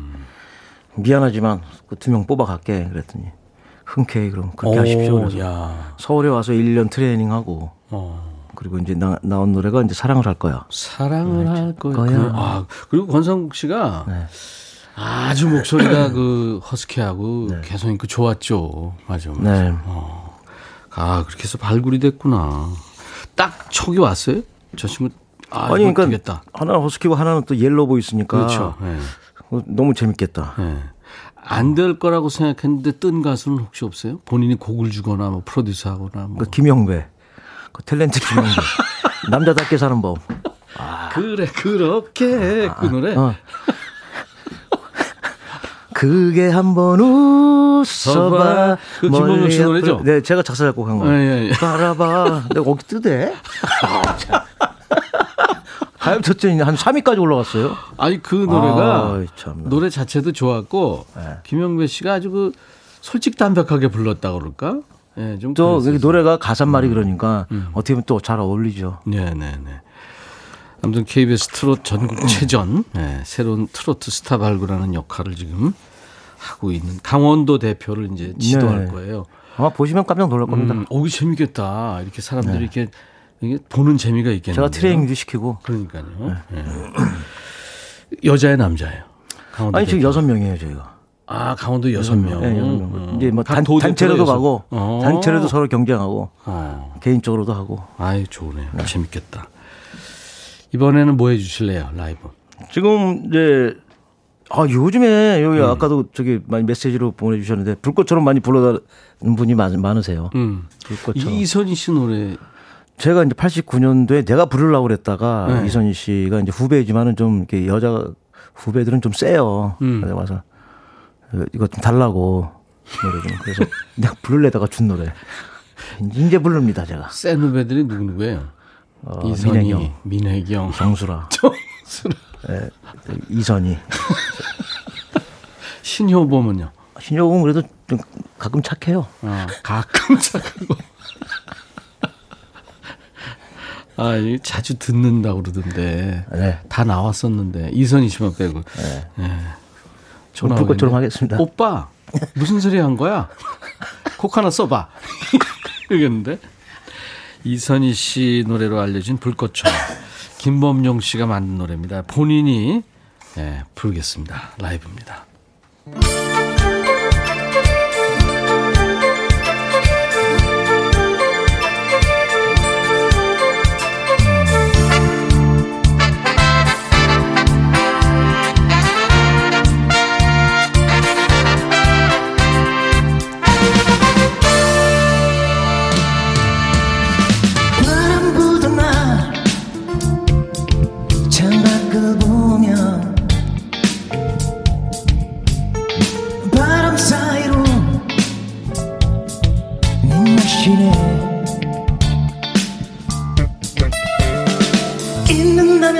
Speaker 4: 미안하지만 그 두 명 뽑아갈게 그랬더니 흔쾌히 그럼 그렇게 하십시오. 그래서
Speaker 1: 야.
Speaker 4: 서울에 와서 1년 트레이닝하고
Speaker 1: 어.
Speaker 4: 그리고 이제 나, 나온 노래가 이제 사랑을 할 거야.
Speaker 1: 사랑을 할 거야.
Speaker 4: 거야.
Speaker 1: 그, 아, 그리고 권선국 씨가
Speaker 4: 네.
Speaker 1: 아주 목소리가 그 허스키하고 개성 있고 좋았죠. 맞아. 맞아.
Speaker 4: 네.
Speaker 1: 아, 그렇게 해서 발굴이 됐구나. 딱 촉이 왔어요? 저 친구, 아, 이거
Speaker 4: 그러니까
Speaker 1: 되겠다.
Speaker 4: 하나는 허스키고 하나는 또 mellow voice니까
Speaker 1: 그렇죠. 예.
Speaker 4: 어, 너무 재밌겠다.
Speaker 1: 예. 안될 거라고 생각했는데 뜬 가수는 혹시 없어요? 본인이 곡을 주거나 뭐 프로듀서 하거나 뭐.
Speaker 4: 그 김영배, 그 탤런트 김영배, 남자답게 사는 법.
Speaker 1: 그래, 그렇게. 그 노래.
Speaker 4: 어. 그게 한번 웃어봐.
Speaker 1: 그 김범용 씨 노래죠?
Speaker 4: 네, 제가 작사 작곡한 거.
Speaker 1: 예, 예, 예.
Speaker 4: 바라봐. 내가 거기 뜨대. 가요 첫째 한 3위까지 올라갔어요.
Speaker 1: 아니 그 노래가
Speaker 4: 참나.
Speaker 1: 노래 자체도 좋았고
Speaker 4: 네.
Speaker 1: 김영배 씨가 아주 그 솔직 담백하게 불렀다 그럴까? 예,
Speaker 4: 좀또
Speaker 1: 그랬었어요.
Speaker 4: 여기 노래가 가사 말이 그러니까 어떻게 보면 또 잘 어울리죠.
Speaker 1: 네, 네, 네. 아무튼 KBS 트로트 전국 체전 네, 새로운 트로트 스타 발굴하는 역할을 지금 하고 있는 강원도 대표를 이제 지도할
Speaker 4: 네.
Speaker 1: 거예요.
Speaker 4: 아마 보시면 깜짝 놀랄 겁니다.
Speaker 1: 음, 오, 재미겠다. 이렇게 사람들이 이렇게 이게 보는 재미가 있겠네요.
Speaker 4: 제가 트레이닝도 시키고.
Speaker 1: 그러니까요. 예. 여자의 남자예요. 강원도
Speaker 4: 아니 지금. 여섯 명이에요 저희가. 아, 강원도 여섯 명.
Speaker 1: 예, 여섯 명.
Speaker 4: 음.
Speaker 1: 이제
Speaker 4: 뭐각
Speaker 1: 단,
Speaker 4: 도
Speaker 1: 단체로도. 가고
Speaker 4: 어.
Speaker 1: 단체로도 서로 경쟁하고
Speaker 4: 어.
Speaker 1: 개인적으로도 하고
Speaker 4: 아이, 좋네요. 재밌겠다. 이번에는 뭐 해주실래요, 라이브?
Speaker 1: 지금 이제 아 요즘에 여기
Speaker 4: 음.
Speaker 1: 아까도 저기 많이 메시지로 보내주셨는데 불꽃처럼 많이 불러다는 분이 많, 많으세요.
Speaker 4: 음.
Speaker 1: 불꽃처럼.
Speaker 4: 이선희 씨 노래.
Speaker 1: 제가 이제 89년도에 내가 부르려고 그랬다가
Speaker 4: 네.
Speaker 1: 이선희 씨가 이제 후배지만은 좀 이렇게 여자 후배들은 좀 세요.
Speaker 4: 음.
Speaker 1: 그래서 와서 이거- 이거 좀 달라고 노래 좀 그래서 내가 부르려다가 준 노래 이제 부릅니다 제가
Speaker 4: 센 후배들이 누구 누구예요?
Speaker 1: 어,
Speaker 4: 이선희,
Speaker 1: 민혜경,
Speaker 4: 민혜경,
Speaker 1: 정수라,
Speaker 4: 정수라,
Speaker 1: 예, 이선희,
Speaker 4: 신효범은요?
Speaker 1: 신효공 그래도 좀 가끔 착해요.
Speaker 4: 어, 가끔 착하고. 아, 이 자주 듣는다고 그러던데.
Speaker 1: 네.
Speaker 4: 다 나왔었는데. 이선희 씨만 빼고. 예. 전화
Speaker 1: 불꽃처럼. 하겠습니다.
Speaker 4: 오빠, 무슨 소리 한 거야? 콕 하나 써봐. 이러겠는데. 이선희 씨 노래로 알려진 불꽃처럼. 김범용 씨가 만든 노래입니다. 본인이 예, 부르겠습니다. 라이브입니다.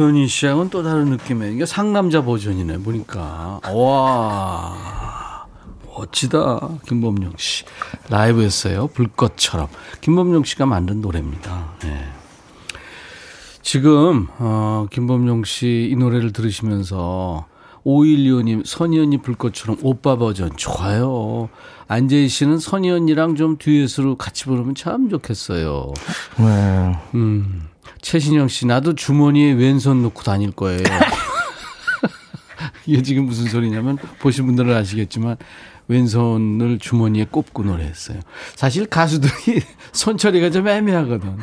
Speaker 4: 이선희 씨하고는 또 다른 느낌이에요. 이게 상남자 버전이네, 보니까. 와, 멋지다. 김범용 씨. 라이브 했어요. 불꽃처럼. 김범용 씨가 만든 노래입니다. 예. 지금, 어, 김범용 씨 이 노래를 들으시면서
Speaker 1: 5125님, 선희 언니 불꽃처럼 오빠 버전 좋아요. 안재희 씨는 선희 언니랑 좀 듀엣으로 같이 부르면 참 좋겠어요.
Speaker 4: 네.
Speaker 1: 음. 최신영 씨, 나도 주머니에 왼손 놓고 다닐 거예요. 이게 지금 무슨 소리냐면 보신 분들은 아시겠지만 왼손을 주머니에 꼽고 노래했어요. 사실 가수들이 손처리가 좀 애매하거든.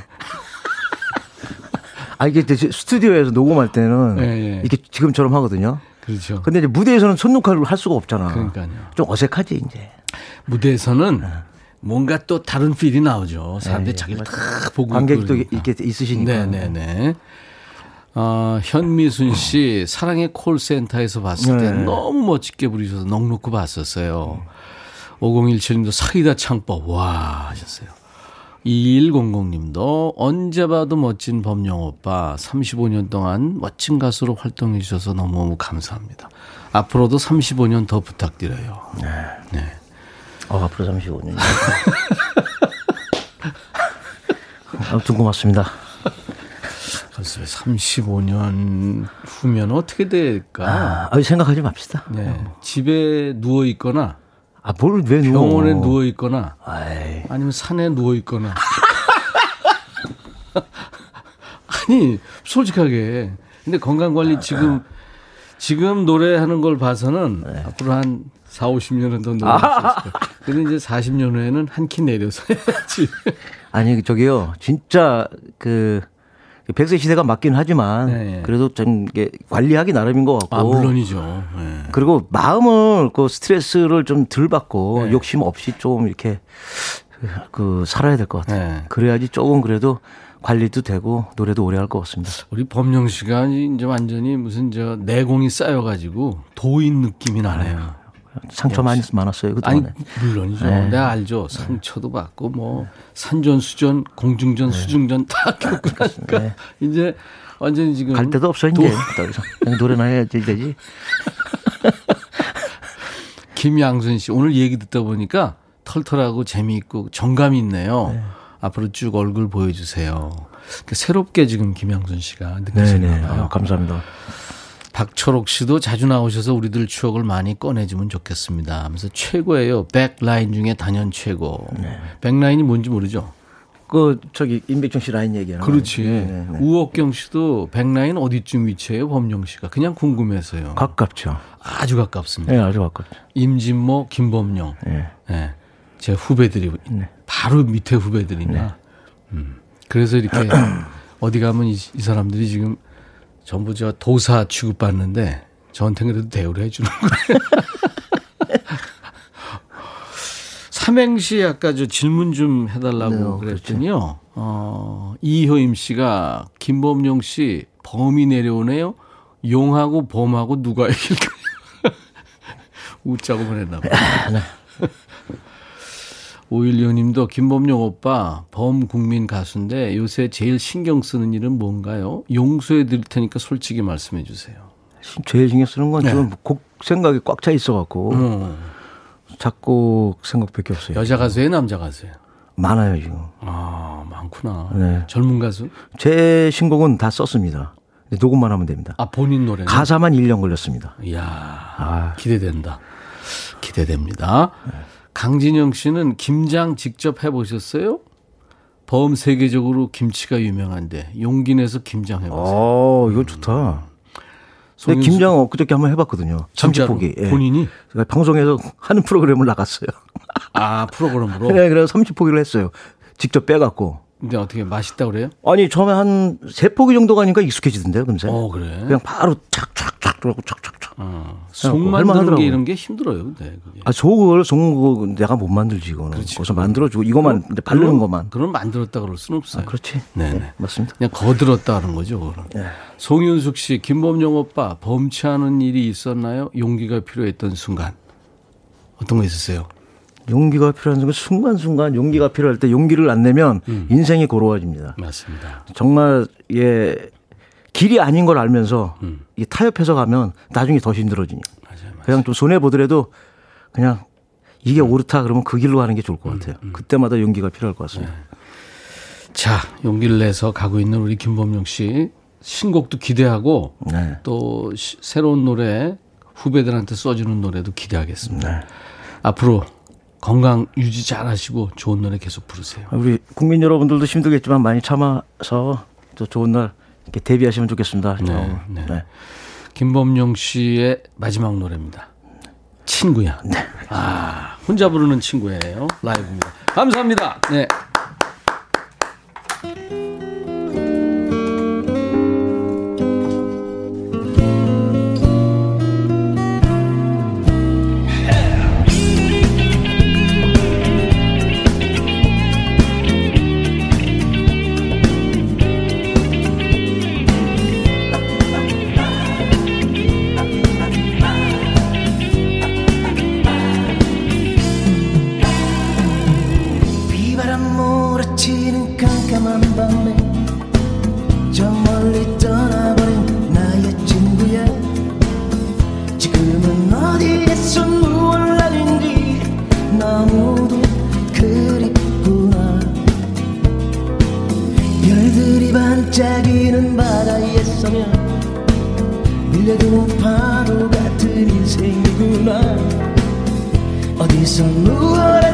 Speaker 4: 아 이게 스튜디오에서 녹음할 때는
Speaker 1: 예, 예.
Speaker 4: 이렇게 지금처럼 하거든요.
Speaker 1: 그렇죠.
Speaker 4: 근데 이제 무대에서는 손 녹화를 할 수가 없잖아.
Speaker 1: 그러니까요.
Speaker 4: 좀 어색하지 이제.
Speaker 1: 무대에서는 뭔가 또 다른 필이 나오죠. 사람들이
Speaker 4: 예,
Speaker 1: 자기를. 탁 보고
Speaker 4: 관객도
Speaker 1: 그러니까.
Speaker 4: 이렇게 있으시니까.
Speaker 1: 네네네. 어, 현미순 씨 사랑의 콜센터에서 봤을 때
Speaker 4: 네.
Speaker 1: 너무 멋지게 부르셔서 넉넉히 봤었어요. 5017님도 사이다 창법 와 하셨어요. 2100님도 언제 봐도 멋진 범용 오빠 35년 동안 멋진 가수로 활동해 주셔서 너무너무 감사합니다. 앞으로도 35년 더 부탁드려요. 네.
Speaker 4: 어, 앞으로 35년. 아무튼 고맙습니다.
Speaker 1: 글쎄요, 35년 후면 어떻게 될까?
Speaker 4: 아, 생각하지 맙시다.
Speaker 1: 네. 집에 누워 있거나
Speaker 4: 아, 뭘 왜 누워?
Speaker 1: 병원에 누워 있거나
Speaker 4: 아이,
Speaker 1: 아니면 산에 누워 있거나. 아니 솔직하게 근데 건강 관리 지금 지금 노래하는 걸 봐서는 앞으로 한 4, 50년은 더 있을 거예요. 근데 이제 40년 후에는 한 키 내려서 해야지.
Speaker 4: 아니 저기요, 진짜 그 백세 시대가 맞긴 하지만
Speaker 1: 네.
Speaker 4: 그래도 좀 관리하기 나름인 것 같고.
Speaker 1: 아 물론이죠. 네.
Speaker 4: 그리고 마음을 그 스트레스를 좀 덜 받고
Speaker 1: 네.
Speaker 4: 욕심 없이 좀 이렇게 그 살아야 될 것 같아요.
Speaker 1: 네.
Speaker 4: 그래야지 조금 그래도 관리도 되고 노래도 오래 할 것 같습니다.
Speaker 1: 우리 범용 씨가 이제 완전히 무슨 저 내공이 쌓여가지고 도인 느낌이 나네요.
Speaker 4: 상처 많이 많았어요 그동안에.
Speaker 1: 물론이죠.
Speaker 4: 네.
Speaker 1: 내가 알죠. 상처도 받고 뭐 산전 수전, 공중전, 수중전 다 겪고 나니까
Speaker 4: 네.
Speaker 1: 이제 완전히 지금
Speaker 4: 갈 데도 없어
Speaker 1: 도-
Speaker 4: 이제 그냥 노래나 해야지 되지.
Speaker 1: 김양순 씨 오늘 얘기 듣다 보니까 털털하고 재미있고 정감이 있네요. 앞으로 쭉 얼굴 보여주세요. 그 새롭게 지금 김양순 씨가
Speaker 4: 네네.
Speaker 1: 느끼시나 봐요.
Speaker 4: 아, 감사합니다.
Speaker 1: 박초록 씨도 자주 나오셔서 우리들 추억을 많이 꺼내주면 좋겠습니다. 하면서 최고예요. 백라인 중에 단연 최고.
Speaker 4: 네.
Speaker 1: 백라인이 뭔지 모르죠?
Speaker 4: 그 저기 임백천 씨 라인 얘기하는
Speaker 1: 그렇지.
Speaker 4: 거예요. 네, 네.
Speaker 1: 우옥경 씨도 백라인 어디쯤 위치해요? 범용 씨가 그냥 궁금해서요.
Speaker 4: 가깝죠.
Speaker 1: 아주 가깝습니다.
Speaker 4: 네, 아주 가깝죠.
Speaker 1: 임진모, 김범용.
Speaker 4: 네.
Speaker 1: 예. 제 후배들이
Speaker 4: 네.
Speaker 1: 바로 밑에 후배들이나. 음. 그래서 이렇게 어디 가면 이, 이 사람들이 지금 전부 저 도사 취급받는데 저한테는 그래도 대우를 해주는 거예요. 삼행시 아까 저 질문 좀 해달라고
Speaker 4: 네, 어,
Speaker 1: 그랬더니요. 어, 이효임 씨가 김범용 씨 범이 내려오네요. 용하고 범하고 누가 이길까요? 웃자고 보냈나 봐요. 오일리오님도 김범용 오빠 범국민 가수인데 요새 제일 신경 쓰는 일은 뭔가요? 용서해 드릴 테니까 솔직히 말씀해 주세요.
Speaker 4: 제일 신경 쓰는 건
Speaker 1: 네.
Speaker 4: 지금 곡 생각이 꽉 차 있어갖고
Speaker 1: 음,
Speaker 4: 작곡 생각밖에 없어요.
Speaker 1: 여자 가수예요, 남자 가수예요?
Speaker 4: 많아요 지금.
Speaker 1: 아 많구나.
Speaker 4: 네.
Speaker 1: 젊은 가수?
Speaker 4: 제 신곡은 다 썼습니다. 녹음만 하면 됩니다.
Speaker 1: 아 본인 노래.
Speaker 4: 가사만 1년 걸렸습니다.
Speaker 1: 이야
Speaker 4: 아.
Speaker 1: 기대된다. 기대됩니다. 강진영 씨는 김장 직접 해보셨어요? 범 세계적으로 김치가 유명한데 용기 내서 김장 해보세요.
Speaker 4: 어, 이거 좋다. 근데 김장 엊그저께 한번 해봤거든요. 30포기. 예.
Speaker 1: 본인이
Speaker 4: 제가 방송에서 하는 프로그램을 나갔어요.
Speaker 1: 아 프로그램으로.
Speaker 4: 그래, 그래서 30포기를 했어요. 직접 빼갖고.
Speaker 1: 근데 어떻게 맛있다 그래요?
Speaker 4: 아니, 처음에 한 세 포기 정도 가니까 익숙해지던데요, 금세.
Speaker 1: 어 그래.
Speaker 4: 그냥 바로 착착착 들어가고 착착착.
Speaker 1: 어, 속 만드는. 게 이런 게 힘들어요. 근데 그게.
Speaker 4: 아, 속을, 속을 내가 못 만들지, 이거는.
Speaker 1: 그렇지.
Speaker 4: 거기서 만들어주고, 이거만, 이제 바르는 것만.
Speaker 1: 그럼 만들었다 그럴 순 없어요.
Speaker 4: 아, 그렇지.
Speaker 1: 네네.
Speaker 4: 네, 맞습니다.
Speaker 1: 그냥 거들었다 하는 거죠. 그거는.
Speaker 4: 네.
Speaker 1: 송윤숙 씨, 김범용 오빠 범치 않은 일이 있었나요? 용기가 필요했던 순간 어떤 거 있었어요?
Speaker 4: 용기가 필요한 순간, 순간순간 용기가 필요할 때 용기를 안 내면
Speaker 1: 음.
Speaker 4: 인생이 고로워집니다.
Speaker 1: 맞습니다.
Speaker 4: 정말 예 길이 아닌 걸 알면서
Speaker 1: 음.
Speaker 4: 이 타협해서 가면 나중에 더 힘들어지니.
Speaker 1: 맞아요. 맞아요.
Speaker 4: 그냥 좀 손해 보더라도 그냥 이게
Speaker 1: 음.
Speaker 4: 옳다 그러면 그 길로 가는 게 좋을 것 같아요. 그때마다 용기가 필요할 것 같습니다.
Speaker 1: 네. 자, 용기를 내서 가고 있는 우리 김범용 씨 신곡도 기대하고
Speaker 4: 네.
Speaker 1: 또 시- 새로운 노래 후배들한테 써주는 노래도 기대하겠습니다.
Speaker 6: 네.
Speaker 1: 앞으로 건강 유지 잘 하시고 좋은 노래 계속 부르세요.
Speaker 6: 우리 국민 여러분들도 힘들겠지만 많이 참아서 또 좋은 날 이렇게 데뷔하시면 좋겠습니다.
Speaker 1: 네,
Speaker 6: 어,
Speaker 1: 네.
Speaker 6: 네.
Speaker 1: 김범용 씨의 마지막 노래입니다. 친구야. 아, 혼자 부르는 친구예요. 라이브입니다. 감사합니다. 네.
Speaker 4: 너무도 그립구나. 별들이 반짝이는 바다에 서면 밀려드는 파도 같은 인생이구나. 어디서 누워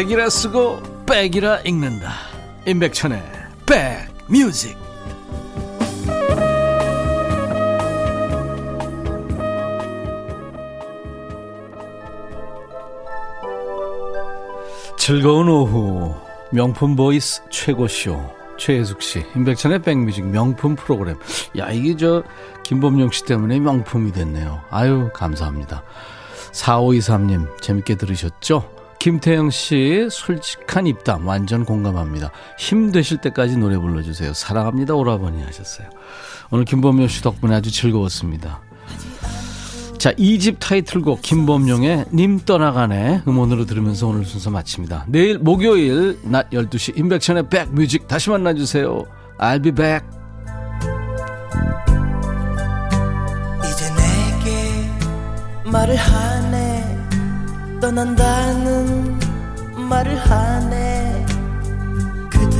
Speaker 1: 백이라 쓰고 백이라 읽는다. 임백천의 백뮤직. 즐거운 오후 명품 voice 최고쇼 최혜숙 씨 임백천의 백뮤직 명품 프로그램 야 이게 저 김범용 씨 때문에 명품이 됐네요 아유 감사합니다 4523님 재밌게 들으셨죠? 김태영 씨 솔직한 입담 완전 공감합니다. 힘드실 때까지 노래 불러주세요. 사랑합니다 오라버니 하셨어요. 오늘 김범용 씨 덕분에 아주 즐거웠습니다. 자, 2집 타이틀곡 김범용의 님 떠나가네 음원으로 들으면서 오늘 순서 마칩니다. 내일 목요일 낮 12시 임백천의 백뮤직 다시 만나주세요. I'll be back.
Speaker 4: 말을 하네 떠난다는
Speaker 5: 말을 하네 그대.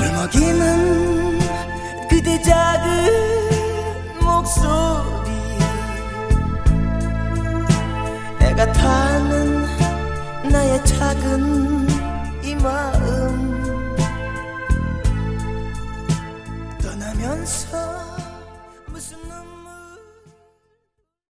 Speaker 5: 울먹이는 그대 작은 목소리 애가 타는 나의 작은 이마 this.